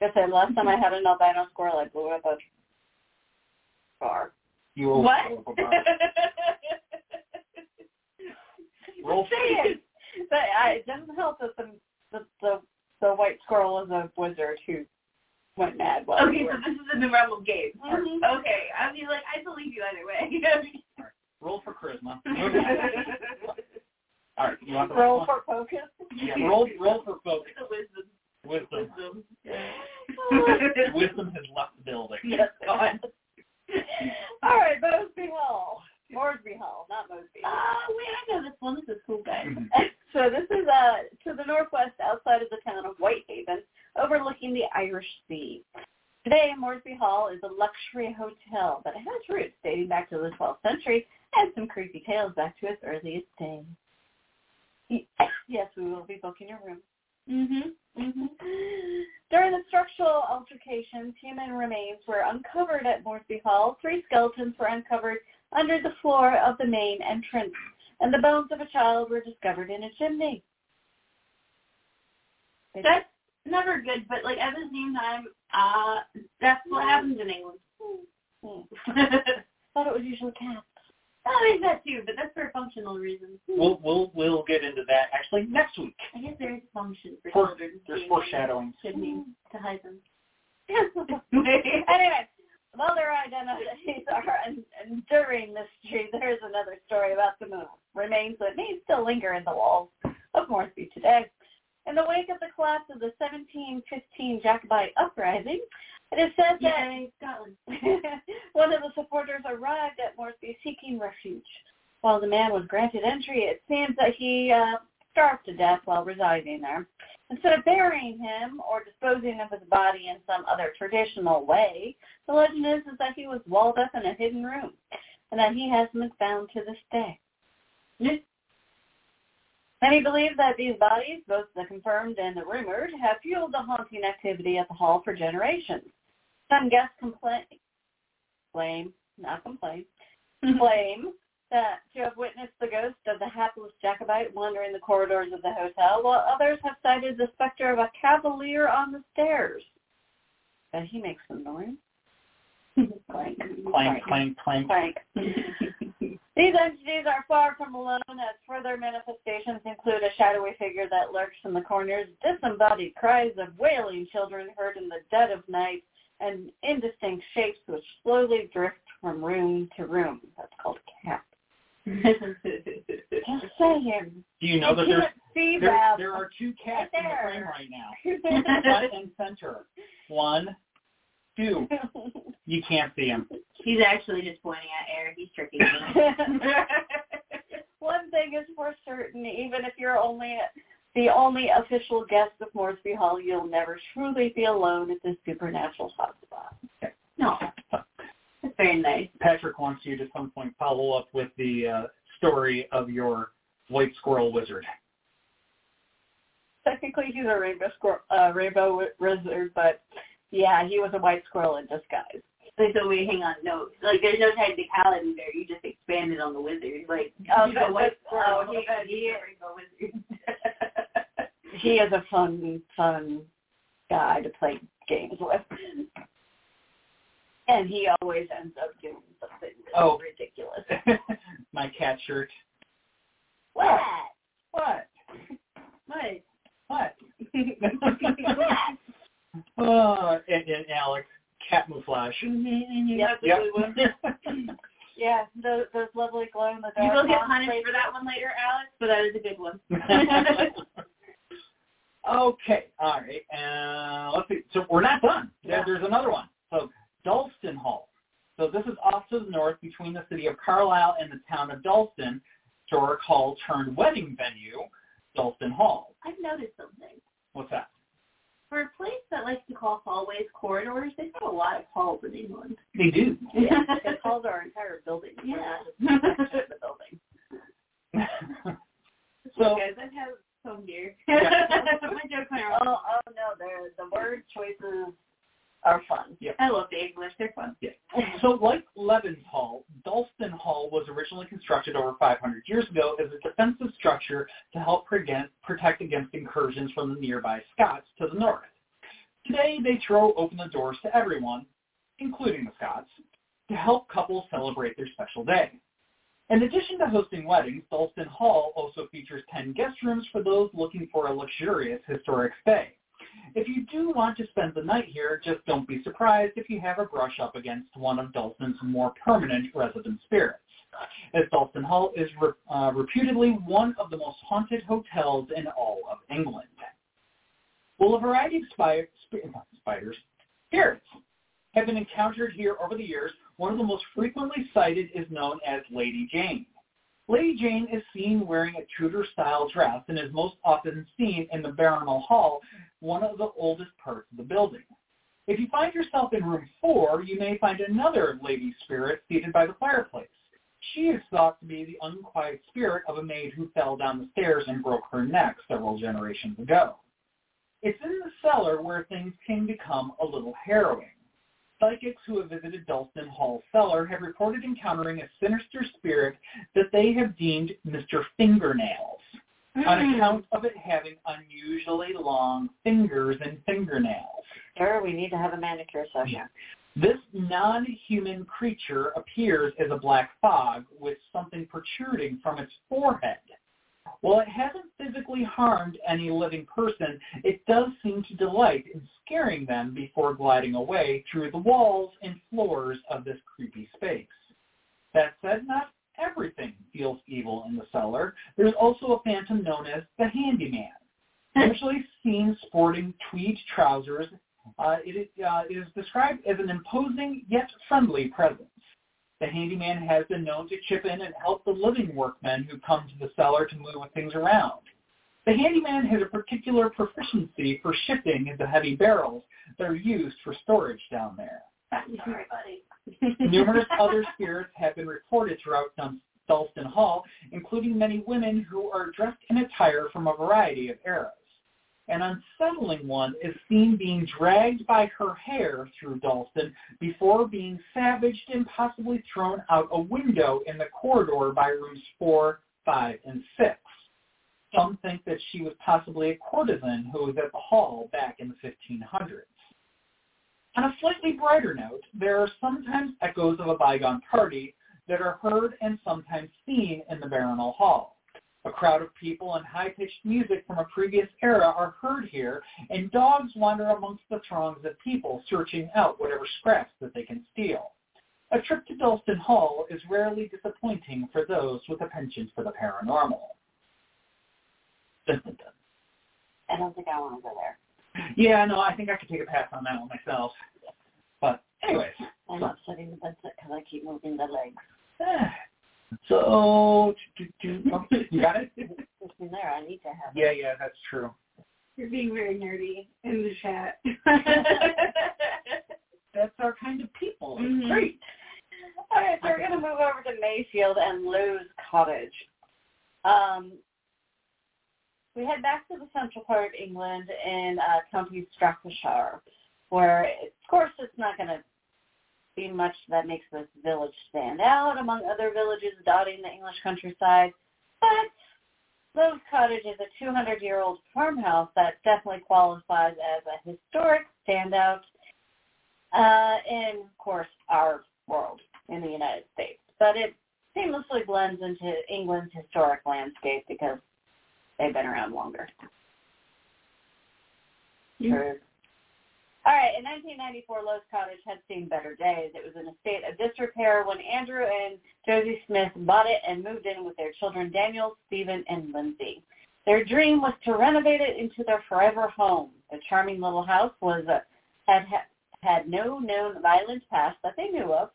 I said, last time I had an albino squirrel, I blew up a car. You will What? Roll Say it. But I, it doesn't help that the, the, the, the white squirrel is a wizard who went mad while we okay, were so this is in the realm of games. Mhm. Okay, I mean, like, I believe you either way. roll for charisma. All right, you want the roll one? for focus. Yeah, roll roll for focus. Wisdom. Wisdom. Wisdom. Wisdom has left the building. Yes, God. All right, Mosby Hall. Moresby Hall, not Mosby. Oh, wait, I know this one. This is cool, guys. Mhm. so this is uh to the northwest outside of the town of Whitehaven, overlooking the Irish Sea. Today, Moresby Hall is a luxury hotel, that has roots dating back to the 12th century and some creepy tales back to its earliest days. Yes, we will be booking your room. Mhm. Mm-hmm. During the structural altercations, human remains were uncovered at Moresby Hall. Three skeletons were uncovered under the floor of the main entrance, and the bones of a child were discovered in a chimney. That's never good, but like at the same time, uh, that's what happens in England. Hmm. I thought it was usually cats. Think that too, but that's for functional reasons. We'll we'll we'll get into that actually next week. I guess there is function for For- children. There's foreshadowing. To hide them. anyway, while their identities are enduring mystery, there's another story about the moon. Remains that may still linger in the walls of Moresby today. In the wake of the collapse of the 1715 Jacobite uprising, it is said that one of the supporters arrived at Moresby seeking refuge. While the man was granted entry, it seems that he uh, starved to death while residing there. Instead of burying him or disposing of his body in some other traditional way, the legend is, is that he was walled up in a hidden room and that he has been found to this day. Many believe that these bodies, both the confirmed and the rumored, have fueled the haunting activity at the hall for generations. Some guests complain, claim, not complain, mm-hmm. blame that to have witnessed the ghost of the hapless Jacobite wandering the corridors of the hotel, while others have cited the specter of a cavalier on the stairs. But he makes some noise. Mm-hmm. clank, Clank, clank, clank. clank. Mm-hmm. These entities are far from alone as further manifestations include a shadowy figure that lurks in the corners, disembodied cries of wailing children heard in the dead of night, and indistinct shapes which slowly drift from room to room. That's called a cat. Just saying. Do you know that there's see there, them. there are two cats in the there. frame right now, front and center. One, two. You can't see him. He's actually just pointing at air. He's tricking me. One thing is for certain, even if you're only the only official guest of Moresby Hall, you'll never truly be alone at this supernatural hotspot. no. That's very nice. Patrick wants you to at some point follow up with the uh, story of your white squirrel wizard? Technically, he's a rainbow squirrel, uh, rainbow wizard, but yeah, he was a white squirrel in disguise. Like, so we hang on, no, like there's no technicality there. You just expanded on the wizard. Like, Oh, he's but- a white but- oh, squirrel. he- he's a rainbow wizard. He is a fun, fun guy to play games with. And he always ends up doing something really Oh. ridiculous. My cat shirt. What? What? What? What? oh, and, and Alex, camouflage. Yep. Yep. Yeah, those, those lovely glow in the dark. You will get punished for that one later, Alex, but that is a good one. Okay, all right. Uh, let's see. So we're not done. Yeah. There's another one. So Dalston Hall. So this is off to the north between the city of Carlisle and the town of Dalston. Historic hall turned wedding venue, Dalston Hall. I've noticed something. What's that? For a place that likes to call hallways corridors, they've got a lot of halls in England. They do. Yeah, it calls our entire building. Yeah. The building. so guys, I have some here. My jokes are Oh, oh no, they're, the word choices are fun. I love the English. They're fun. So like Levens Hall, Dalston Hall was originally constructed over 500 years ago as a defensive structure to help prevent, protect against incursions from the nearby Scots to the north. Today, they throw open the doors to everyone, including the Scots, to help couples celebrate their special day. In addition to hosting weddings, Dalston Hall also features 10 guest rooms for those looking for a luxurious historic stay. If you do want to spend the night here, just don't be surprised if you have a brush up against one of Dalston's more permanent resident spirits, as Dalston Hall is re- uh, reputedly one of the most haunted hotels in all of England. Well, a variety of spy- sp- spiders, spirits, have been encountered here over the years. One of the most frequently cited is known as Lady Jane. Lady Jane is seen wearing a Tudor-style dress and is most often seen in the Baronial Hall, one of the oldest parts of the building. If you find yourself in room four, you may find another lady spirit seated by the fireplace. She is thought to be the unquiet spirit of a maid who fell down the stairs and broke her neck several generations ago. It's in the cellar where things can become a little harrowing. Psychics who have visited Dalston Hall cellar have reported encountering a sinister spirit that they have deemed Mr. Fingernails Hmm. on account of it having unusually long fingers and fingernails. Sir, we need to have a manicure session. This non-human creature appears as a black fog with something protruding from its forehead. While it hasn't physically harmed any living person, it does seem to delight in scaring them before gliding away through the walls and floors of this creepy space. That said, not everything feels evil in the cellar. There's also a phantom known as the Handyman. Usually seen sporting tweed trousers, uh, uh, it is described as an imposing yet friendly presence. The handyman has been known to chip in and help the living workmen who come to the cellar to move things around. The handyman has a particular proficiency for shifting the heavy barrels that are used for storage down there. Sorry, buddy. Numerous other spirits have been reported throughout Dalston Hall, including many women who are dressed in attire from a variety of eras. An unsettling one is seen being dragged by her hair through Dalston before being savaged and possibly thrown out a window in the corridor by rooms 4, 5, and 6. Some think that she was possibly a courtesan who was at the hall back in the 1500s. On a slightly brighter note, there are sometimes echoes of a bygone party that are heard and sometimes seen in the Baronial Hall. A crowd of people and high-pitched music from a previous era are heard here, and dogs wander amongst the throngs of people searching out whatever scraps that they can steal. A trip to Dalston Hall is rarely disappointing for those with a penchant for the paranormal. Dun, dun, dun. I don't think I want to go there. Yeah, no, I think I could take a pass on that one myself. But anyways, I'm upsetting the bed set because I keep moving the legs. Ah, so you got it? It's in there. I need to have Yeah, it. yeah, that's true. You're being very nerdy in the chat. That's our kind of people. It's Mhm. great. All right, so we're going to move over to Mayfield and Lowe's Cottage. Um, we head back to the central part of England in uh, County Staffordshire, where, of course, it's not going to be much that makes this village stand out among other villages dotting the English countryside, but Lowe's Cottage is a 200-year-old farmhouse that definitely qualifies as a historic standout uh, in, of course, our world in the United States. But it seamlessly blends into England's historic landscape because they've been around longer. True. All right, in 1994, Lowe's Cottage had seen better days. It was in a state of disrepair when Andrew and Josie Smith bought it and moved in with their children Daniel, Stephen, and Lindsay. Their dream was to renovate it into their forever home. The charming little house was a, had had no known violent past that they knew of,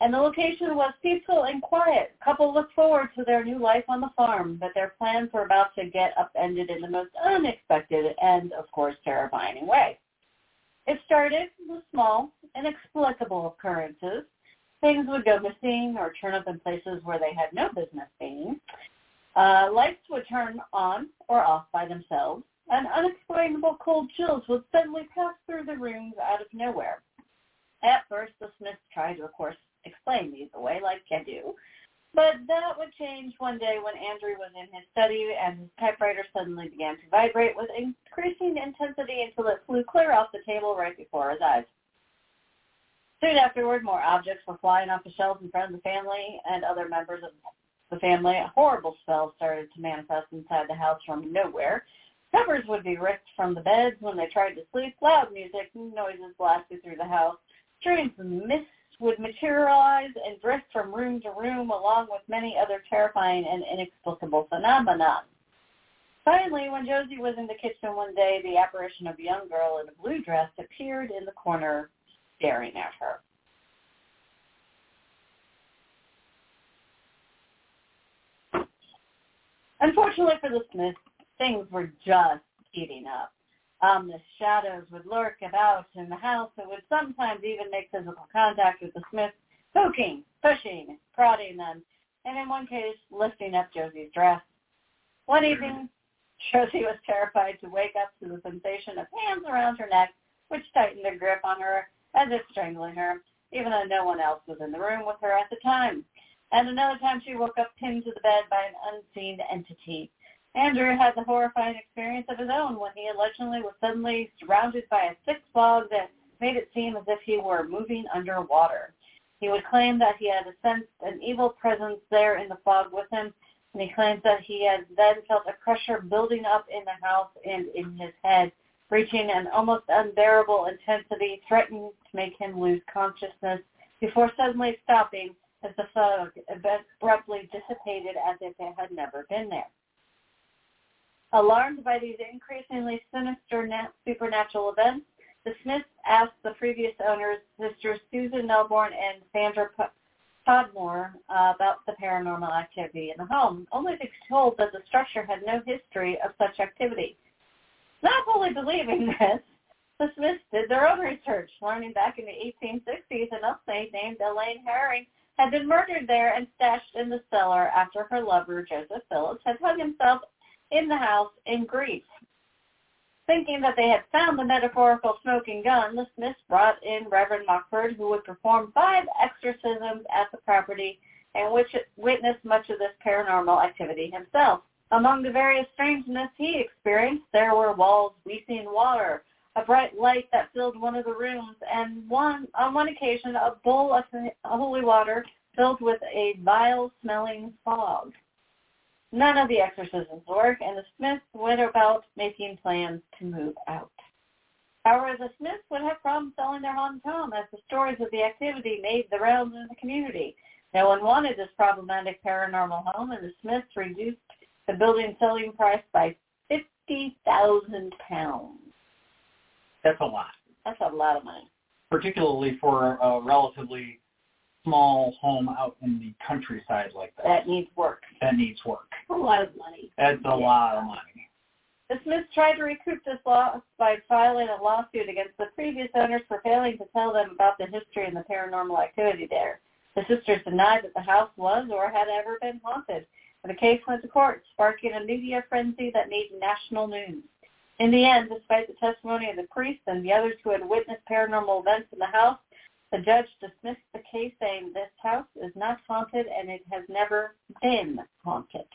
and the location was peaceful and quiet. Couple looked forward to their new life on the farm, but their plans were about to get upended in the most unexpected and, of course, terrifying way. It started with small, inexplicable occurrences. Things would go missing or turn up in places where they had no business being. Uh, lights would turn on or off by themselves, and unexplainable cold chills would suddenly pass through the rooms out of nowhere. At first, the Smiths tried to, of course, explain these away like I do, but that would change one day when Andrew was in his study and his typewriter suddenly began to vibrate with increasing intensity until it flew clear off the table right before his eyes. Soon afterward, more objects were flying off the shelves in front of the family and other members of the family. A horrible spell started to manifest inside the house from nowhere. Covers would be ripped from the beds when they tried to sleep. Loud music noises blasted through the house. Streams of mist would materialize and drift from room to room along with many other terrifying and inexplicable phenomena. Finally, when Josie was in the kitchen one day, the apparition of a young girl in a blue dress appeared in the corner staring at her. Unfortunately for the Smiths, things were just heating up. Um, the shadows would lurk about in the house and would sometimes even make physical contact with the Smiths, poking, pushing, prodding them, and in one case, lifting up Josie's dress. One evening, Josie was terrified to wake up to the sensation of hands around her neck, which tightened their grip on her as if strangling her, even though no one else was in the room with her at the time. And another time she woke up pinned to the bed by an unseen entity. Andrew had a horrifying experience of his own when he allegedly was suddenly surrounded by a thick fog that made it seem as if he were moving underwater. He would claim that he had sensed an evil presence there in the fog with him, and he claims that he had then felt a pressure building up in the house and in his head, reaching an almost unbearable intensity, threatening to make him lose consciousness before suddenly stopping as the fog abruptly dissipated as if it had never been there. Alarmed by these increasingly sinister supernatural events, the Smiths asked the previous owners, sisters Susan Melbourne and Sandra Podmore, uh, about the paranormal activity in the home, only to be told that the structure had no history of such activity. Not fully believing this, the Smiths did their own research, learning back in the 1860s an upstate named Elaine Herring had been murdered there and stashed in the cellar after her lover, Joseph Phillips, had hung himself in the house in grief. Thinking that they had found the metaphorical smoking gun, the Smiths brought in Reverend Mockford, who would perform five exorcisms at the property and which witnessed much of this paranormal activity himself. Among the various strangeness he experienced, there were walls weeping water, a bright light that filled one of the rooms, and one on one occasion a bowl of holy water filled with a vile-smelling fog. None of the exorcisms worked, and the Smiths went about making plans to move out. However, the Smiths would have problems selling their haunted home as the stories of the activity made the rounds in the community. No one wanted this problematic paranormal home, and the Smiths reduced the building selling price by fifty thousand pounds. That's a lot. That's a lot of money. Particularly for a relatively small home out in the countryside like that. That needs work. That needs work. A lot of money. That's a yeah. lot of money. The Smiths tried to recoup this loss by filing a lawsuit against the previous owners for failing to tell them about the history and the paranormal activity there. The sisters denied that the house was or had ever been haunted, and the case went to court, sparking a media frenzy that made national news. In the end, despite the testimony of the priest and the others who had witnessed paranormal events in the house, the judge dismissed the case saying this house is not haunted and it has never been haunted.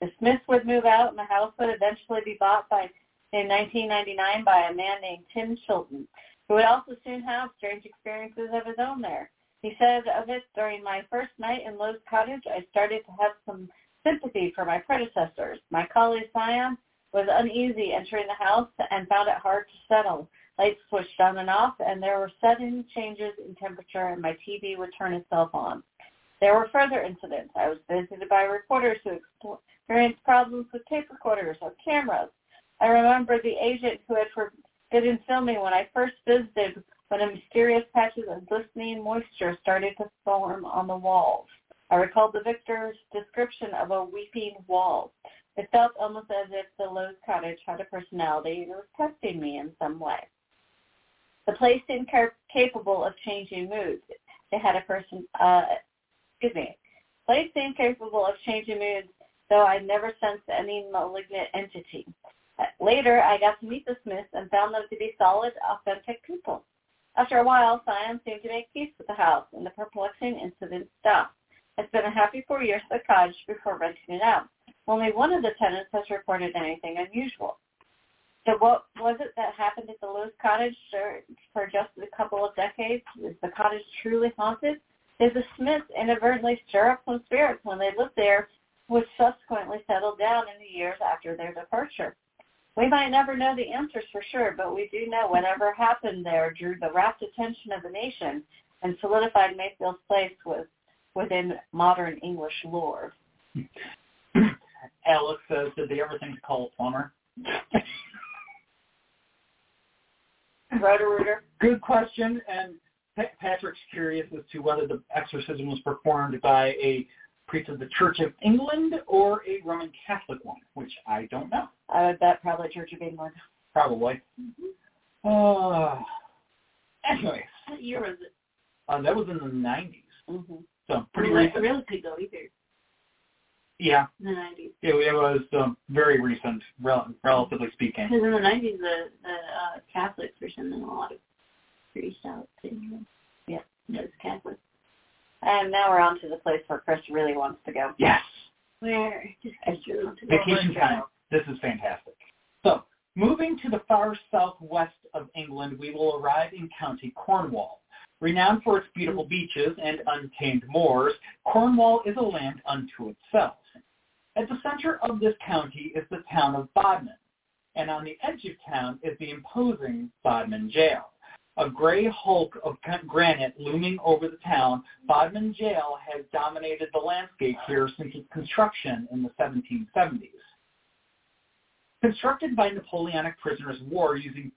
The Smiths would move out and the house would eventually be bought by in 1999 by a man named Tim Chilton, who would also soon have strange experiences of his own there. He said of it, during my first night in Lowe's Cottage, I started to have some sympathy for my predecessors. My colleague Siam was uneasy entering the house and found it hard to settle. Lights switched on and off, and there were sudden changes in temperature, and my TV would turn itself on. There were further incidents. I was visited by reporters who experienced problems with tape recorders or cameras. I remember the agent who had forbidden filming when I first visited when a mysterious patches of glistening moisture started to form on the walls. I recalled the victor's description of a weeping wall. It felt almost as if the Lowe's cottage had a personality and was testing me in some way. The place seemed capable of changing moods. It had a person, uh, excuse me, place seemed capable of changing moods, though I never sensed any malignant entity. Later, I got to meet the Smiths and found them to be solid, authentic people. After a while, Siam seemed to make peace with the house, and the perplexing incident stopped. It's been a happy four years at the cottage before renting it out. Only one of the tenants has reported anything unusual. So what was it that happened at the Lewis cottage for just a couple of decades? Is the cottage truly haunted? Did the Smiths inadvertently stir up some spirits when they lived there, which subsequently settled down in the years after their departure? We might never know the answers for sure, but we do know whatever happened there drew the rapt attention of the nation and solidified Mayfield's place with, within modern English lore. Alex says, did they ever think to call a plumber? Roto-Rooter. Good question, and Patrick's curious as to whether the exorcism was performed by a priest of the Church of England or a Roman Catholic one, which I don't know. I would bet probably Church of England. Probably. Mm-hmm. Uh, anyways. What year was it? Uh, that was in the 90s. Mm-hmm. So pretty well, recent. Really could go either. Yeah. In the 90s. It, it was um, very recent, rel- relatively speaking. Because in the 90s, the, the uh, Catholics were sending a lot of priests out to England. Yeah, those Catholics. And now we're on to the place where Chris really wants to go. Yes. Where? Just Chris really wants to go. Vacation time. This is fantastic. So, moving to the far southwest of England, we will arrive in County Cornwall. Renowned for its beautiful beaches and untamed moors, Cornwall is a land unto itself. At the center of this county is the town of Bodmin, and on the edge of town is the imposing Bodmin Jail. A gray hulk of granite looming over the town, Bodmin Jail has dominated the landscape here since its construction in the 1770s. Constructed by Napoleonic prisoners of war using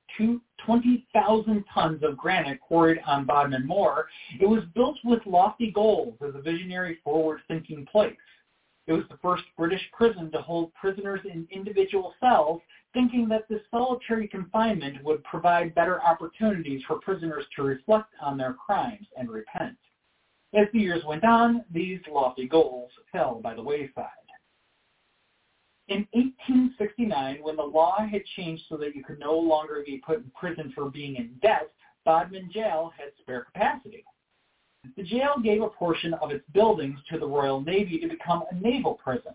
20,000 tons of granite quarried on Bodmin Moor, it was built with lofty goals as a visionary forward-thinking place. It was the first British prison to hold prisoners in individual cells, thinking that this solitary confinement would provide better opportunities for prisoners to reflect on their crimes and repent. As the years went on, these lofty goals fell by the wayside. In 1869, when the law had changed so that you could no longer be put in prison for being in debt, Bodmin Jail had spare capacity. The jail gave a portion of its buildings to the Royal Navy to become a naval prison.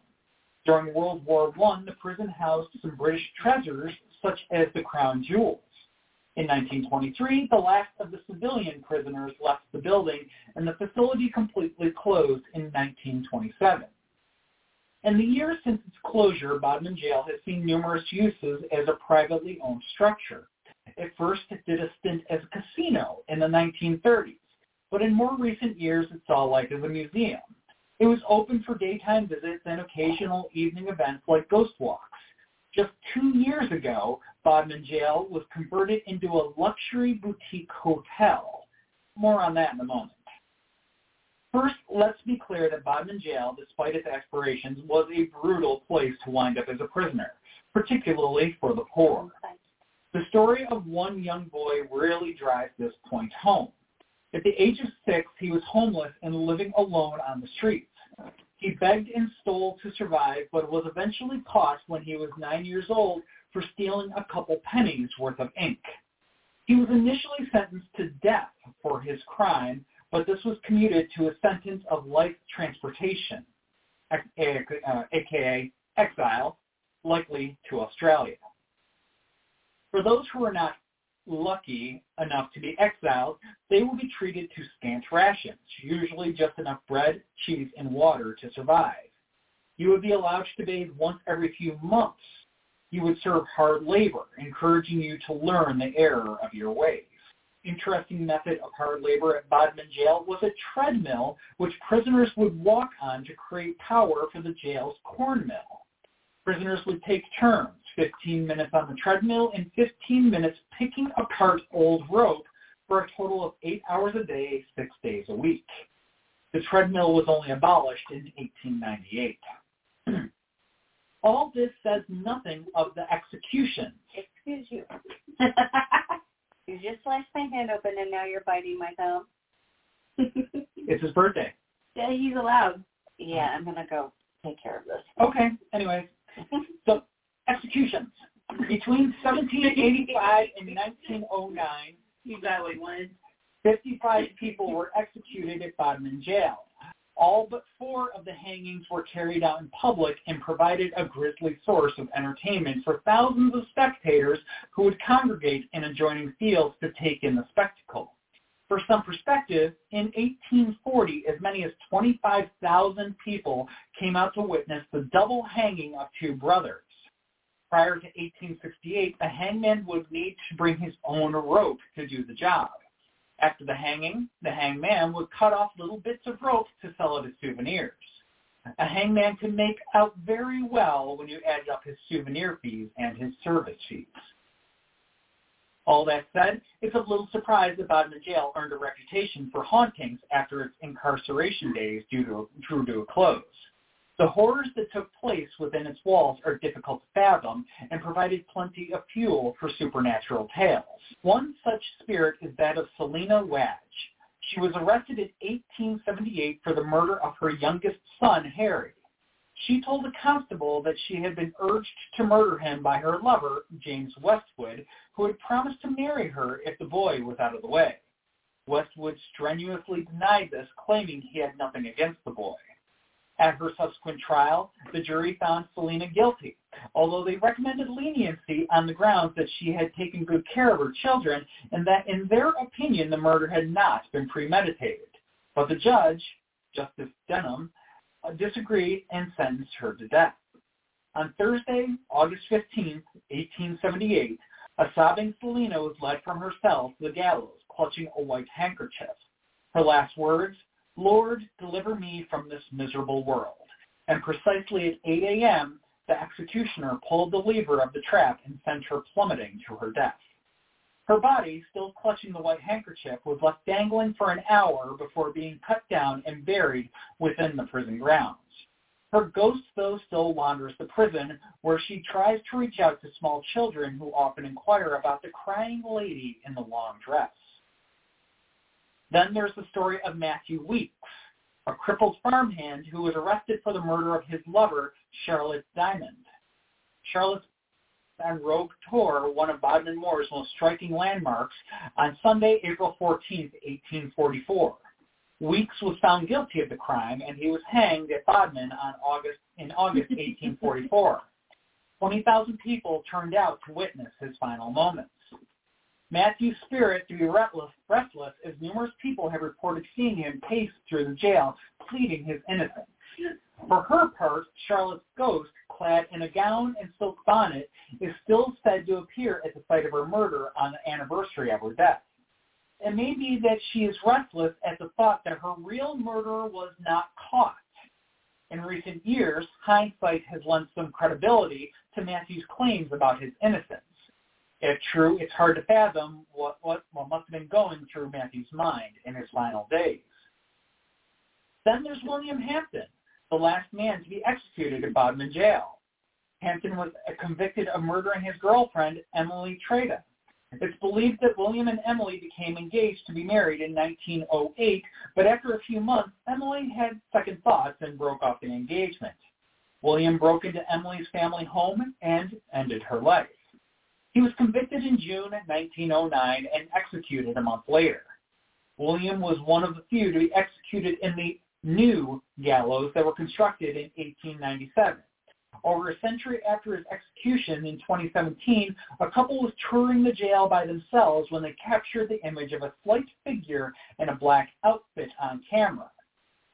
During World War I, the prison housed some British treasures, such as the crown jewels. In 1923, the last of the civilian prisoners left the building, and the facility completely closed in 1927. In the years since its closure, Bodmin Jail has seen numerous uses as a privately owned structure. It first it did a stint as a casino in the 1930s, but in more recent years it saw life as a museum. It was open for daytime visits and occasional evening events like ghost walks. Just two years ago, Bodmin Jail was converted into a luxury boutique hotel. More on that in a moment. First, let's be clear that Bodmin Jail, despite its aspirations, was a brutal place to wind up as a prisoner, particularly for the poor. The story of one young boy really drives this point home. At the age of six, he was homeless and living alone on the streets. He begged and stole to survive, but was eventually caught when he was nine years old for stealing a couple pennies worth of ink. He was initially sentenced to death for his crime, but this was commuted to a sentence of life transportation, aka exile, likely to Australia. For those who are not lucky enough to be exiled, they will be treated to scant rations, usually just enough bread, cheese, and water to survive. You would be allowed to bathe once every few months. You would serve hard labor, encouraging you to learn the error of your ways. Interesting method of hard labor at Bodmin Jail was a treadmill which prisoners would walk on to create power for the jail's corn mill. Prisoners would take turns 15 minutes on the treadmill, and 15 minutes picking apart old rope for a total of eight hours a day, six days a week. The treadmill was only abolished in 1898. All this says nothing of the execution. Excuse you. you just sliced my hand open and now you're biting my thumb. it's his birthday. Yeah, he's allowed. Yeah, I'm gonna go take care of this. Okay. Anyways, so executions. Between 1785 and 1909, you got what 55 people were executed at Bodmin Jail. All but four of the hangings were carried out in public and provided a grisly source of entertainment for thousands of spectators who would congregate in adjoining fields to take in the spectacle. For some perspective, in 1840, as many as 25,000 people came out to witness the double hanging of two brothers prior to 1868, a hangman would need to bring his own rope to do the job. After the hanging, the hangman would cut off little bits of rope to sell it as souvenirs. A hangman could make out very well when you added up his souvenir fees and his service fees. All that said, it's a little surprise that Bodmin Jail earned a reputation for hauntings after its incarceration days due to, drew to a close. The horrors that took place within its walls are difficult to fathom and provided plenty of fuel for supernatural tales. One such spirit is that of Selina Wadge. She was arrested in 1878 for the murder of her youngest son, Harry. She told a constable that she had been urged to murder him by her lover, James Westwood, who had promised to marry her if the boy was out of the way. Westwood strenuously denied this, claiming he had nothing against the boy. At her subsequent trial, the jury found Selina guilty, although they recommended leniency on the grounds that she had taken good care of her children and that in their opinion the murder had not been premeditated. But the judge, Justice Denman, disagreed and sentenced her to death. On Thursday, August 15, 1878, a sobbing Selina was led from her cell to the gallows, clutching a white handkerchief. Her last words, Lord, deliver me from this miserable world. And precisely at 8 a.m., the executioner pulled the lever of the trap and sent her plummeting to her death. Her body, still clutching the white handkerchief, was left dangling for an hour before being cut down and buried within the prison grounds. Her ghost, though, still wanders the prison, where she tries to reach out to small children who often inquire about the crying lady in the long dress. Then there's the story of Matthew Weeks, a crippled farmhand who was arrested for the murder of his lover, Charlotte Dymond. Charlotte's and Rough Tor, one of Bodmin Moor's most striking landmarks, on Sunday, April 14, 1844. Weeks was found guilty of the crime, and he was hanged at Bodmin on August, in August 1844. 20,000 people turned out to witness his final moments. Matthew's spirit to be restless, restless as numerous people have reported seeing him pace through the jail, pleading his innocence. For her part, Charlotte's ghost, clad in a gown and silk bonnet, is still said to appear at the site of her murder on the anniversary of her death. It may be that she is restless at the thought that her real murderer was not caught. In recent years, hindsight has lent some credibility to Matthew's claims about his innocence. If true, it's hard to fathom what, what, what must have been going through Matthew's mind in his final days. Then there's William Hampton, the last man to be executed at Bodmin Jail. Hampton was convicted of murdering his girlfriend, Emily Tredrea. It's believed that William and Emily became engaged to be married in 1908, but after a few months, Emily had second thoughts and broke off the engagement. William broke into Emily's family home and ended her life. He was convicted in June 1909 and executed a month later. William was one of the few to be executed in the new gallows that were constructed in 1897. Over a century after his execution in 2017, a couple was touring the jail by themselves when they captured the image of a slight figure in a black outfit on camera.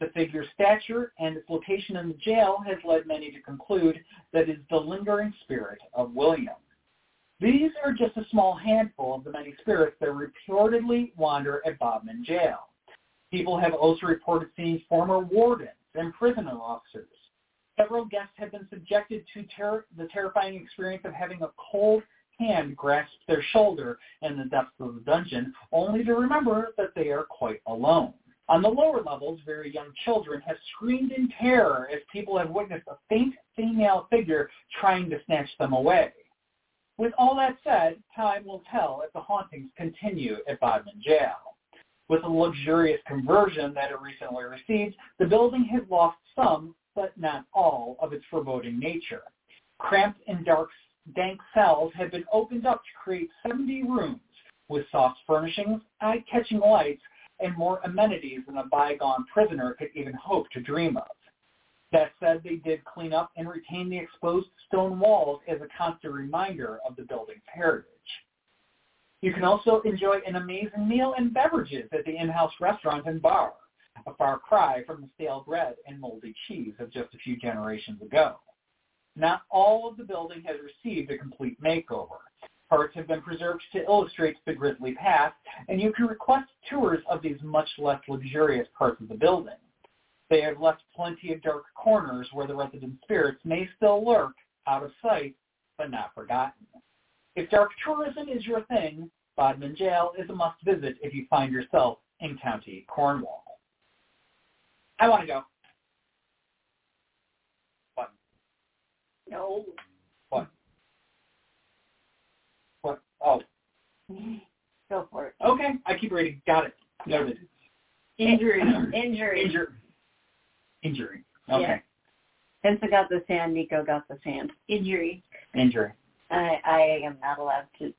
The figure's stature and its location in the jail has led many to conclude that it is the lingering spirit of William. These are just a small handful of the many spirits that reportedly wander at Bodmin Jail. People have also reported seeing former wardens and prisoner officers. Several guests have been subjected to ter- the terrifying experience of having a cold hand grasp their shoulder in the depths of the dungeon, only to remember that they are quite alone. On the lower levels, very young children have screamed in terror as people have witnessed a faint female figure trying to snatch them away. With all that said, time will tell if the hauntings continue at Bodmin Jail. With the luxurious conversion that it recently received, the building has lost some, but not all, of its foreboding nature. Cramped and dark, dank cells have been opened up to create 70 rooms with soft furnishings, eye-catching lights, and more amenities than a bygone prisoner could even hope to dream of. That said, they did clean up and retain the exposed stone walls as a constant reminder of the building's heritage. You can also enjoy an amazing meal and beverages at the in-house restaurant and bar, a far cry from the stale bread and moldy cheese of just a few generations ago. Not all of the building has received a complete makeover. Parts have been preserved to illustrate the grisly past, and you can request tours of these much less luxurious parts of the building. They have left plenty of dark corners where the resident spirits may still lurk, out of sight, but not forgotten. If dark tourism is your thing, Bodmin Jail is a must-visit if you find yourself in County Cornwall. I want to go. What? No. What? What? Oh, Go for it. okay. I keep reading. Got it. Noted. Injury. Injury. Injury. Injury. Okay. Yeah. Pensa got the sand, Nico got the sand. Injury. Injury. I I am not allowed to.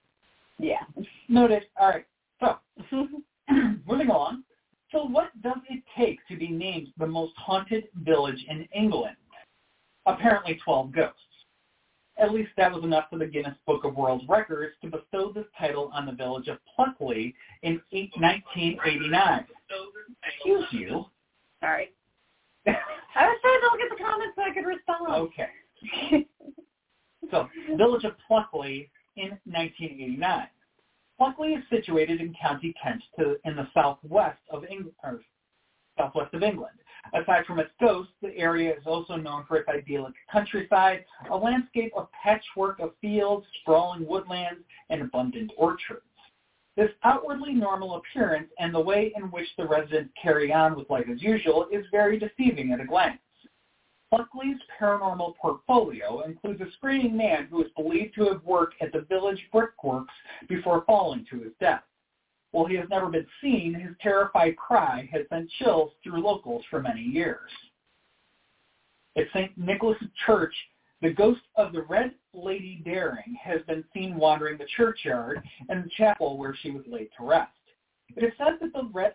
Yeah. Noted. All right. So, moving on. So what does it take to be named the most haunted village in England? Apparently 12 ghosts. At least that was enough for the Guinness Book of World Records to bestow this title on the village of Pluckley in 1989. Excuse you. Sorry. I was trying to look at the comments so I could respond. Okay. So, village of Pluckley in 1989. Pluckley is situated in County Kent to, in the southwest of England, or southwest of England. Aside from its ghosts, the area is also known for its idyllic countryside, a landscape of patchwork of fields, sprawling woodlands, and abundant orchards. This outwardly normal appearance and the way in which the residents carry on with life as usual is very deceiving at a glance. Pluckley's paranormal portfolio includes a screaming man who is believed to have worked at the village brickworks before falling to his death. While he has never been seen, his terrified cry has sent chills through locals for many years. At St. Nicholas Church, the ghost of the Red Lady Dering has been seen wandering the churchyard and the chapel where she was laid to rest. It is said that the Red,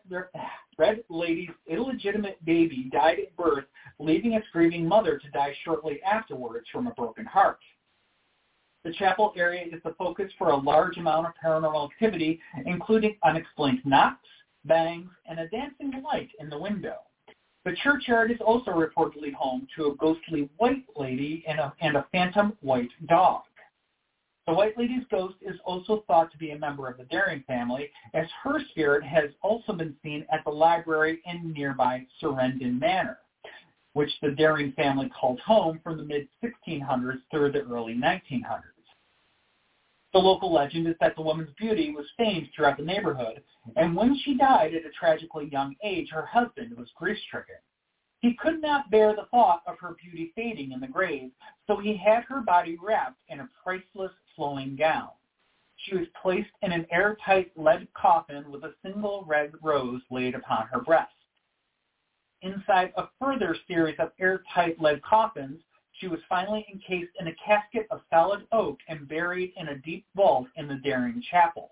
Red Lady's illegitimate baby died at birth, leaving its grieving mother to die shortly afterwards from a broken heart. The chapel area is the focus for a large amount of paranormal activity, including unexplained knocks, bangs, and a dancing light in the window. The churchyard is also reportedly home to a ghostly white lady and a, and a phantom white dog. The White Lady's ghost is also thought to be a member of the Dering family, as her spirit has also been seen at the library in nearby Surrenden Manor, which the Dering family called home from the mid-1600s through the early 1900s. The local legend is that the woman's beauty was famed throughout the neighborhood, and when she died at a tragically young age, her husband was grief-stricken. He could not bear the thought of her beauty fading in the grave, so he had her body wrapped in a priceless flowing gown. She was placed in an airtight lead coffin with a single red rose laid upon her breast. Inside a further series of airtight lead coffins, she was finally encased in a casket of solid oak and buried in a deep vault in the Dering Chapel.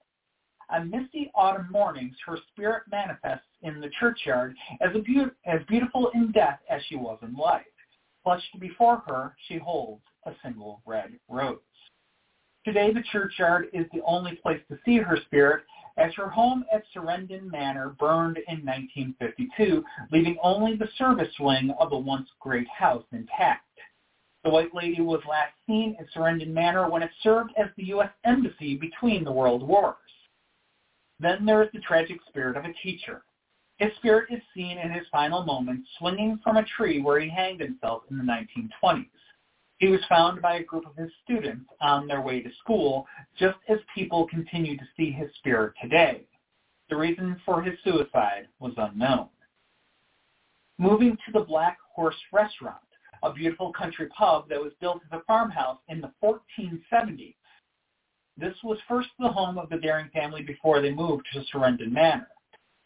On misty autumn mornings, her spirit manifests in the churchyard as, be- as beautiful in death as she was in life. Clutched before her, she holds a single red rose. Today, the churchyard is the only place to see her spirit, as her home at Surrenden Manor burned in 1952, leaving only the service wing of the once great house intact. The White Lady was last seen in Surrenden Manor when it served as the U.S. Embassy between the World Wars. Then there is the tragic spirit of a teacher. His spirit is seen in his final moments swinging from a tree where he hanged himself in the 1920s. He was found by a group of his students on their way to school, just as people continue to see his spirit today. The reason for his suicide was unknown. Moving to the Black Horse Restaurant, a beautiful country pub that was built as a farmhouse in the 1470s. This was first the home of the Dering family before they moved to Surrenden Manor.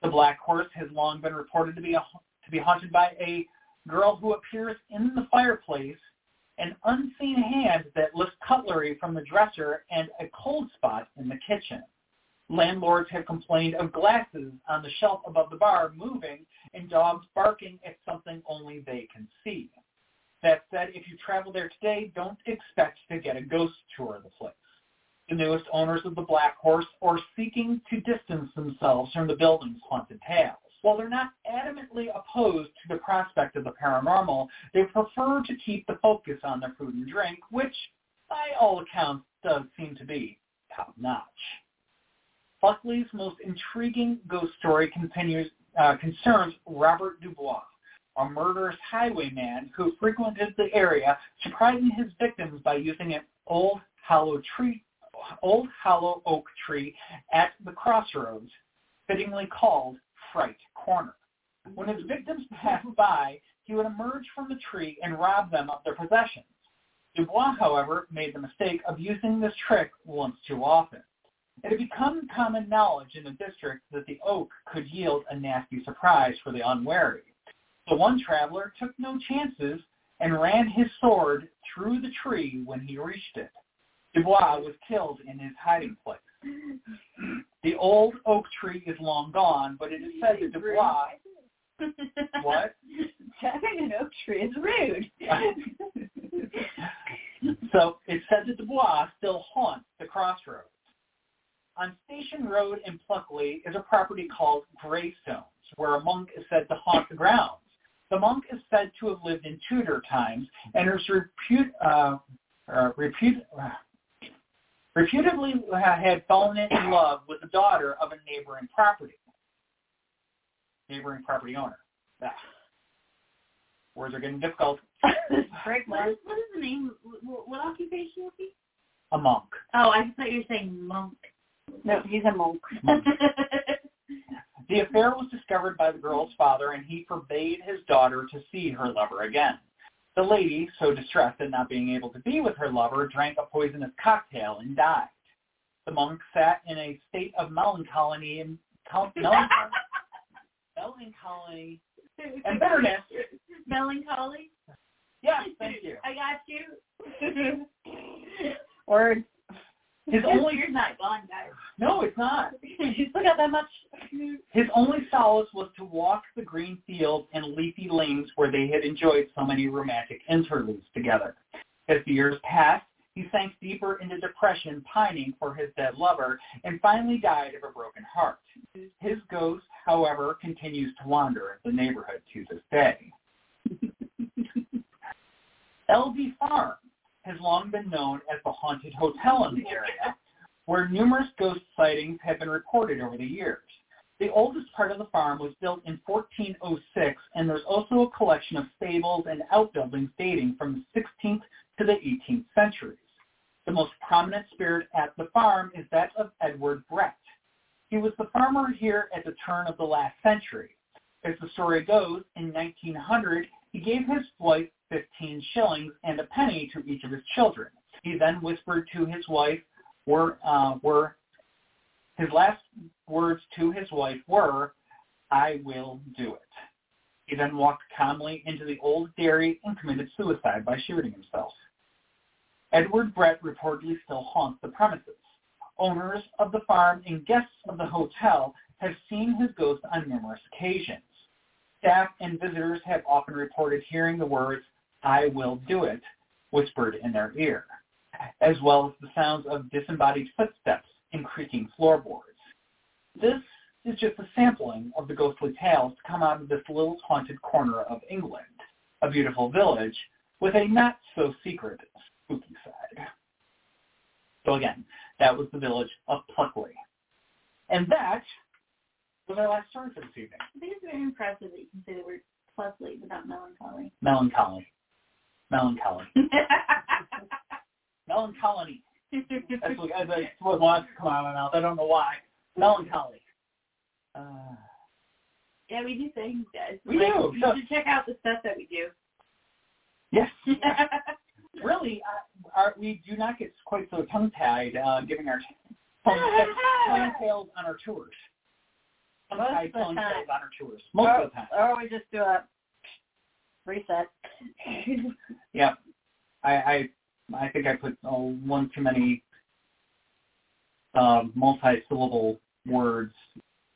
The Black Horse has long been reported to be a, to be haunted by a girl who appears in the fireplace, an unseen hand that lifts cutlery from the dresser, and a cold spot in the kitchen. Landlords have complained of glasses on the shelf above the bar moving and dogs barking at something only they can see. That said, if you travel there today, don't expect to get a ghost tour of the place. The newest owners of the Black Horse are seeking to distance themselves from the building's haunted tales. While they're not adamantly opposed to the prospect of the paranormal, they prefer to keep the focus on their food and drink, which, by all accounts, does seem to be top-notch. Pluckley's most intriguing ghost story continues, uh, concerns Robert Dubois, a murderous highwayman who frequented the area, surprising his victims by using an old hollow tree, old hollow oak tree at the crossroads, fittingly called Fright Corner. When his victims passed by, he would emerge from the tree and rob them of their possessions. Dubois, however, made the mistake of using this trick once too often. It had become common knowledge in the district that the oak could yield a nasty surprise for the unwary. The one traveler took no chances and ran his sword through the tree when he reached it. Dubois was killed in his hiding place. The old oak tree is long gone, but it is said that Dubois... What? Having an oak tree is rude. so it's said that Dubois still haunts the crossroads. On Station Road in Pluckley is a property called Greystones, where a monk is said to haunt the grounds. The monk is said to have lived in Tudor times and is repute, uh, uh, repute, uh, reputedly had fallen in love with the daughter of a neighboring property neighboring property owner. Ah. Words are getting difficult. Frank, what is, what is the name? What, what occupation is he? A monk. Oh, I thought you were saying monk. No, he's a monk. monk. the affair was discovered by the girl's father, and he forbade his daughter to see her lover again. The lady, so distressed at not being able to be with her lover, drank a poisonous cocktail and died. The monk sat in a state of melancholy and melancholy, melancholy and bitterness. Melancholy. Yes, thank you. I got you. Word. His only You're not gone, guys. No, it's not. Still got that much? His only solace was to walk the green fields and leafy lanes where they had enjoyed so many romantic interludes together. As the years passed, he sank deeper into depression, pining for his dead lover, and finally died of a broken heart. His ghost, however, continues to wander the neighborhood to this day. Elvey Farm has long been known as the haunted hotel in the area, where numerous ghost sightings have been reported over the years. The oldest part of the farm was built in 1406, and there's also a collection of stables and outbuildings dating from the 16th to the 18th centuries. The most prominent spirit at the farm is that of Edward Brett. He was the farmer here at the turn of the last century. As the story goes, in 1900, he gave his wife 15 shillings and a penny to each of his children. He then whispered to his wife, were uh, were his last words to his wife were, "I will do it." He then walked calmly into the old dairy and committed suicide by shooting himself. Edward Brett reportedly still haunts the premises. Owners of the farm and guests of the hotel have seen his ghost on numerous occasions. Staff and visitors have often reported hearing the words, I will do it, whispered in their ear, as well as the sounds of disembodied footsteps and creaking floorboards. This is just a sampling of the ghostly tales to come out of this little haunted corner of England, a beautiful village with a not-so-secret spooky side. So again, that was the village of Pluckley. And that was our last story for this evening. I think it's very impressive that you can say the word Pluckley without melancholy. Melancholy. Melancholy. Melancholy. That's what, that's what wants to come out of my mouth. I don't know why. Melancholy. Uh, yeah, we do things, guys. We like, do. You So- should check out the stuff that we do. yes. really, uh, our, we do not get quite so tongue-tied uh, giving our tongue tales on our tours. Tongue-tied Most of the tongue time. tales on our tours. Most or, of the time. or we just do a reset. Yeah. I I I think I put oh, one too many um, multi-syllable words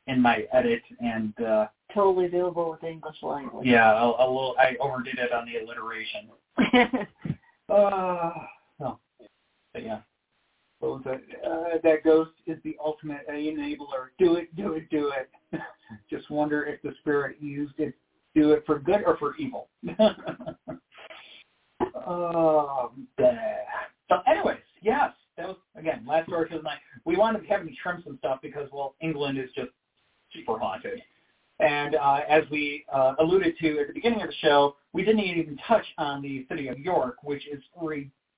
in my edit, and uh, totally doable with the English language. yeah, a, a little I overdid it on the alliteration. Uh, no, but yeah. What was it? Uh, that ghost is the ultimate enabler. Do it, do it, do it. Just wonder if the spirit used it, do it for good or for evil. oh, so anyways, yes, that was, again, last story for the night. We wanted to have me trim some stuff because, well, England is just super haunted. And uh, as we uh, alluded to at the beginning of the show, we didn't even touch on the city of York, which is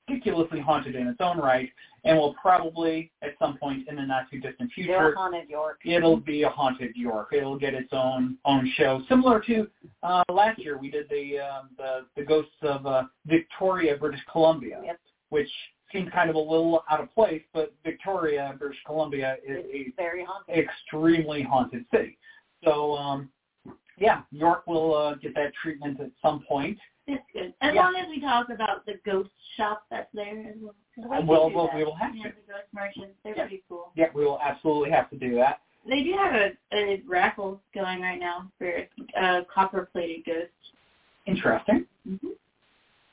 ridiculously haunted in its own right, and will probably, at some point in the not too distant future, haunted York. it'll be a haunted York. It'll get its own own show, similar to uh, last year we did the um, the the ghosts of uh, Victoria, British Columbia, Yep. which seemed kind of a little out of place, but Victoria, British Columbia is a very haunted. extremely haunted city. So um, yeah, York will uh, get that treatment at some point. It's good. As Yeah. long as we talk about the ghost shop that's there as well. We Well, can well, do that. we will have Yeah, to. the ghost merchants. They're Yeah. pretty cool. Yeah, we will absolutely have to do that. They do have a, a raffle going right now for uh, copper-plated ghosts. Interesting. hmm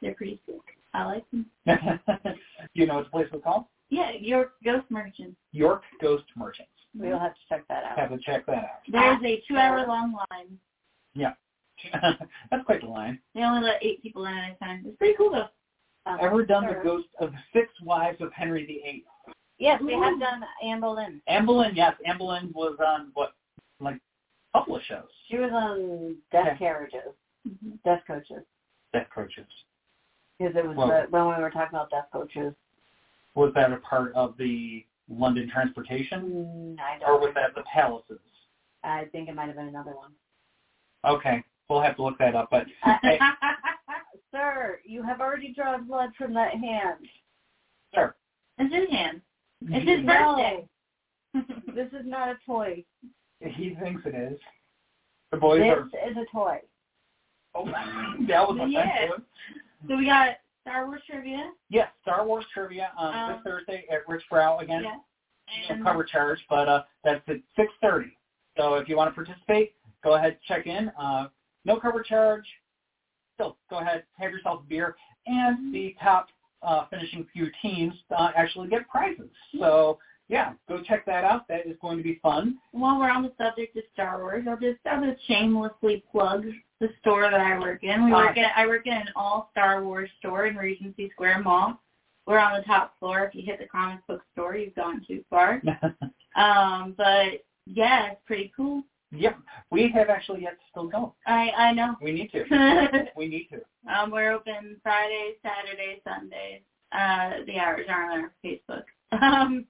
They're pretty sick. I like them. do you know what the place was called? Yeah, York ghost merchants. York Ghost Merchants. We'll have to check that out. Have to check that out. There's a two-hour-long line. That's quite the line. They only let eight people in at a time. It's pretty cool though. Um, Ever done the ghost of six wives of Henry VIII? Yes, we have done Anne Boleyn. Anne Boleyn, yes. Anne Boleyn was on, what, like a couple of shows. She was on death Okay. carriages, Mhm. death coaches. Death coaches. Because it was Well- the, when we were talking about death coaches. Was that a part of the London transportation? Mm, I Or don't. was that the palaces? I think it might have been another one. Okay. We'll have to look that up. But hey, Sir, you have already drawn blood from that hand. sir. it's his hand. It's his No, birthday. this is not a toy. He thinks it is. The boys this are. is a toy. Oh, that was offensive. so we got Star Wars trivia. Yes, Star Wars trivia on Um, this Thursday at Richbrau again. Yeah. No And cover charge, but uh, that's at 6:30. So if you want to participate, go ahead check in. Uh, no cover charge. Still, go ahead, have yourself a beer, and the top uh, finishing few teams uh, actually get prizes. So yeah, go check that out. That is going to be fun. while we're on the subject of Star Wars, I'll just I'll just shamelessly plug the store that I work in. We work in I work in an all Star Wars store in Regency Square Mall. We're on the top floor. If you hit the comic book store, you've gone too far. Um, but yeah, it's pretty cool. Yep, we have actually yet to still go. I I know. We need to. we need to. Um, we're open Fridays, Saturdays, Sundays. Uh, the hours aren't on our Facebook. Um,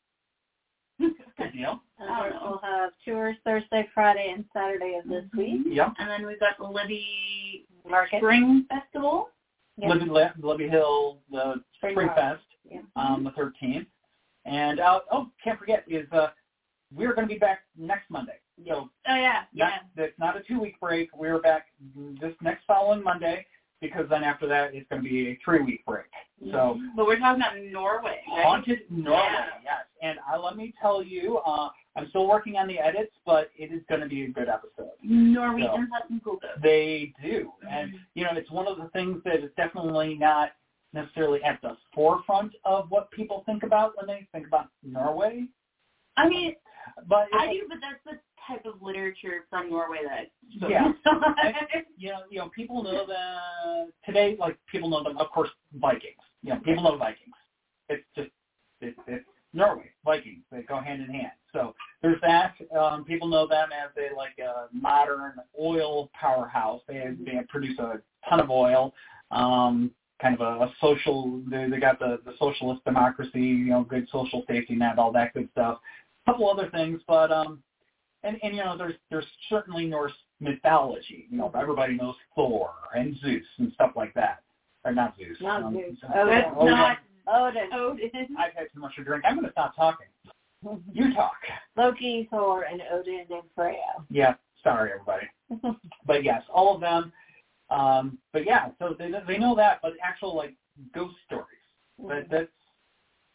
Good deal. And I don't know. we'll have tours Thursday, Friday, and Saturday of this week. Yep. and then we've got the Libby Market. Spring Festival. Yep. Libby, Libby Hill, the Spring Spring Fest. Yeah. on the 13th. And uh, oh, can't forget is uh, we're going to be back next Monday. So Oh yeah, yeah. not, that's not a two week break. We're back this next following Monday because then after that it's going to be a three week break. So But we're talking about Norway, right? haunted Norway, Yeah. yes. And uh, let me tell you, uh, I'm still working on the edits, but it is going to be a good episode. Norwegians have some cool ghosts. They do, and Mhm. you know, it's one of the things that is definitely not necessarily at the forefront of what people think about when they think about Norway. I mean, But I do, but that's the type of literature from Norway that. So- yeah. you know, you know, people know that today. Like people know them, of course, Vikings. You know, people know Vikings. It's just it's, it's Norway Vikings. They go hand in hand. So there's that. Um, people know them as a like a modern oil powerhouse. They they produce a ton of oil. Um, kind of a, a social. They, they got the the socialist democracy. You know, good social safety net, all that good stuff. A couple other things, but um, and and you know there's there's certainly Norse mythology. You know everybody knows Thor and Zeus and stuff like that. Or not Zeus. Not um, Zeus. uh, Oh, That's yeah. not Odin, Odin. I've had too much to drink. I'm going to stop talking. You talk. Loki, Thor, and Odin and Freya. Yeah. Sorry, everybody. But yes, all of them. Um, but yeah, so they they know that, but actual like ghost stories. That that's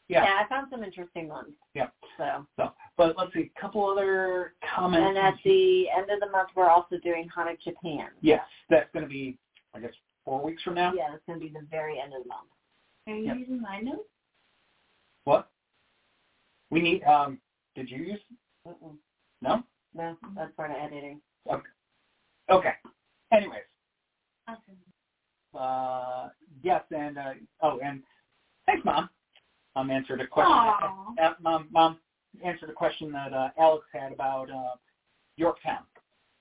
yeah. Yeah, I found some interesting ones. Yeah. So, So, but let's see, a couple other comments. and at the end of the month, we're also doing Haunted Japan. yes, that's going to be I guess four weeks from now. Yeah, it's going to be the very end of the month. Are you Yep. using my notes? What? We need. Um, did you use? Mm-mm. No. No, that's part of editing. Okay. Anyways, Awesome. uh, yes, and uh, oh, and thanks, mom. Mom answered a question. Aw. Uh, mom, mom answered a question that uh, Alex had about uh, Yorktown.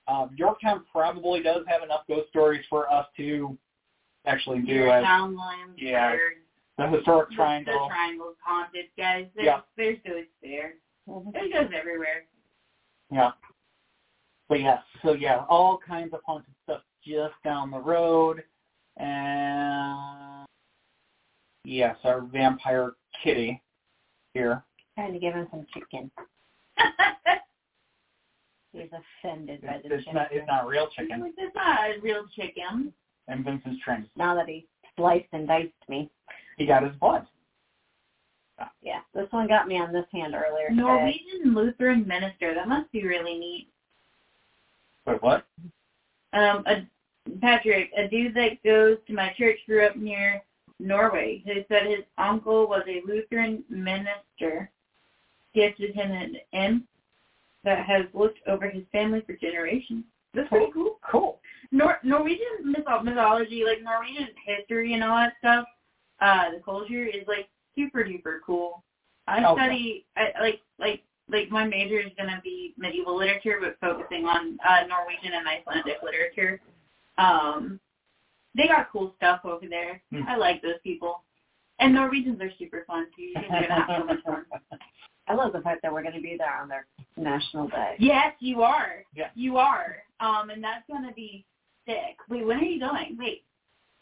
Um, Yorktown probably does have enough ghost stories for us to actually do a, Townland. Yeah. the historic the- triangle. The triangle's haunted, guys. There's, Yeah. there's ghosts there. Mhm. There's ghosts everywhere. Yeah. But yeah, so yeah, all kinds of haunted stuff just down the road. And yes, our vampire kitty here. Trying to give him some chicken. He's offended by It's, the it's chicken. not it's not real chicken. It's not a real chicken. And Vincent's trying to Now that he sliced and diced me. he got his blood. Yeah, this one got me on this hand earlier today. Norwegian Lutheran minister. That must be really neat. Wait, what? Um, a, Patrick, a dude that goes to my church grew up near Norway. Who said his uncle was a Lutheran minister. Gifted him an imp that has looked over his family for generations. That's pretty cool. Cool. Nor- Norwegian myth- mythology, like Norwegian history and all that stuff, uh, the culture is like super duper cool. I Okay. study, I, like, like, like my major is gonna be medieval literature, but focusing on uh, Norwegian and Icelandic literature. Um, they got cool stuff over there. Hmm. I like those people, and Norwegians are super fun too. You're gonna have so much fun. I love the fact that we're going to be there on their national day. Yes, you are. Yeah. You are. Um, and that's gonna be sick. Wait, when are you going? Wait,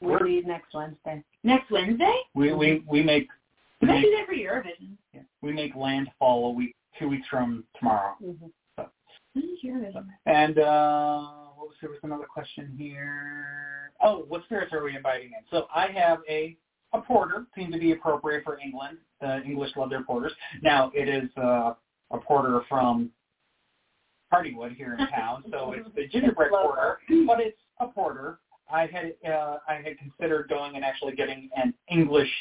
We leave next Wednesday. next Wednesday? we we we make We we might make, do that for Eurovision. Yeah, we make landfall a week two weeks from tomorrow. Mm-hmm. When is Eurovision? And uh what was there was another question here. Oh, what spirits are we inviting in? So I have a a porter, seemed to be appropriate for England. The English love their porters. Now it is uh, a porter from Hardywood here in town, so it's the gingerbread porter, but it's a porter. I had uh, I had considered going and actually getting an English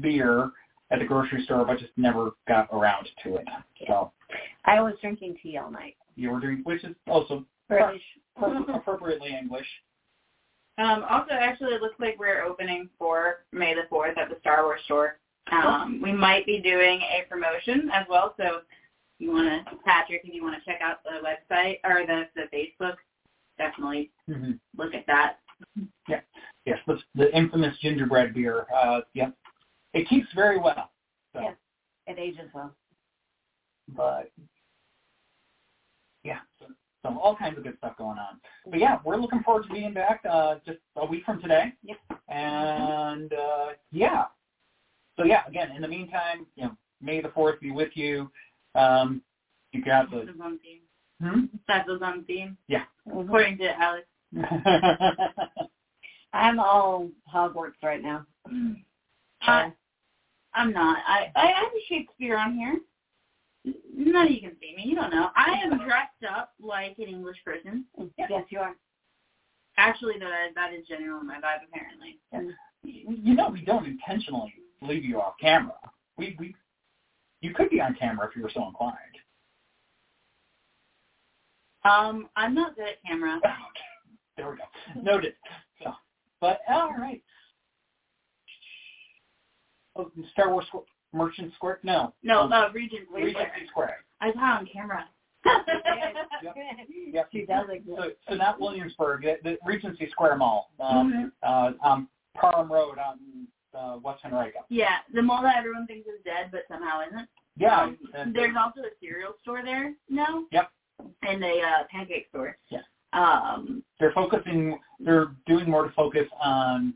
beer at the grocery store, but just never got around to it. So I was drinking tea all night. you were drinking, which is also British. appropriately English. Um, also, actually, it looks like we're opening for May the 4th at the Star Wars store. Um, we might be doing a promotion as well, so if you want to, Patrick, if you want to check out the website or the, the Facebook, definitely Mm-hmm. look at that. Yeah. Yes, the, the infamous gingerbread beer. Uh, yep, it keeps very well. So, Yeah. It ages well. but yeah, so, so all kinds of good stuff going on. But yeah, we're looking forward to being back uh, just a week from today. Yep. And uh, yeah, so yeah, again, in the meantime, you know, May the Fourth be with you. Um, you got That the was on theme. hmm? That was on theme, yeah. according to Alex. I'm all Hogwarts right now. I, I'm not. I, I have a Shakespeare on here. None of you can see me. You don't know. I am dressed up like an English person. Yes, you are. Actually, that that is generally my vibe, apparently. Yes. you know we don't intentionally leave you off camera. We we you could be on camera if you were so inclined. Um, I'm not good at camera. okay. there we go. Noted. So, but all right. Oh, Star Wars Squ- Merchant Square? No. No, Um, uh, Regent Regency Square. I saw it on camera. Yep. Yep. She does exist. So, so not Williamsburg, the, the Regency Square Mall, um, Mhm. uh, on Parham Road on uh, West Henrico. Yeah, the mall that everyone thinks is dead, but somehow isn't. Yeah. Um, and- there's also a cereal store there now. Yep. And a uh, pancake store. Yeah. Um, they're focusing they're doing more to focus on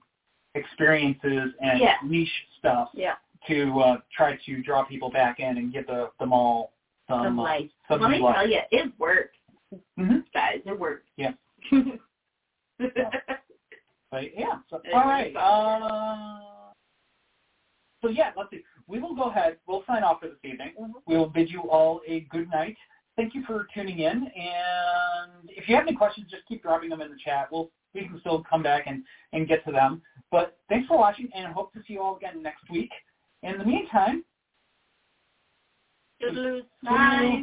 experiences and Yeah. niche stuff Yeah. To uh, try to draw people back in and give the the mall some Some uh, life. some let me life. tell you, it worked, Mhm. guys. It worked. Yeah. Yeah. But yeah, so, all right. Uh, so yeah, let's see. We will go ahead. We'll sign off for this evening. We will bid you all a good night. Thank you for tuning in. And if you have any questions, just keep dropping them in the chat. We'll we can still come back and and get to them. But thanks for watching, and hope to see you all again next week. In the meantime, Toodaloo. Bye.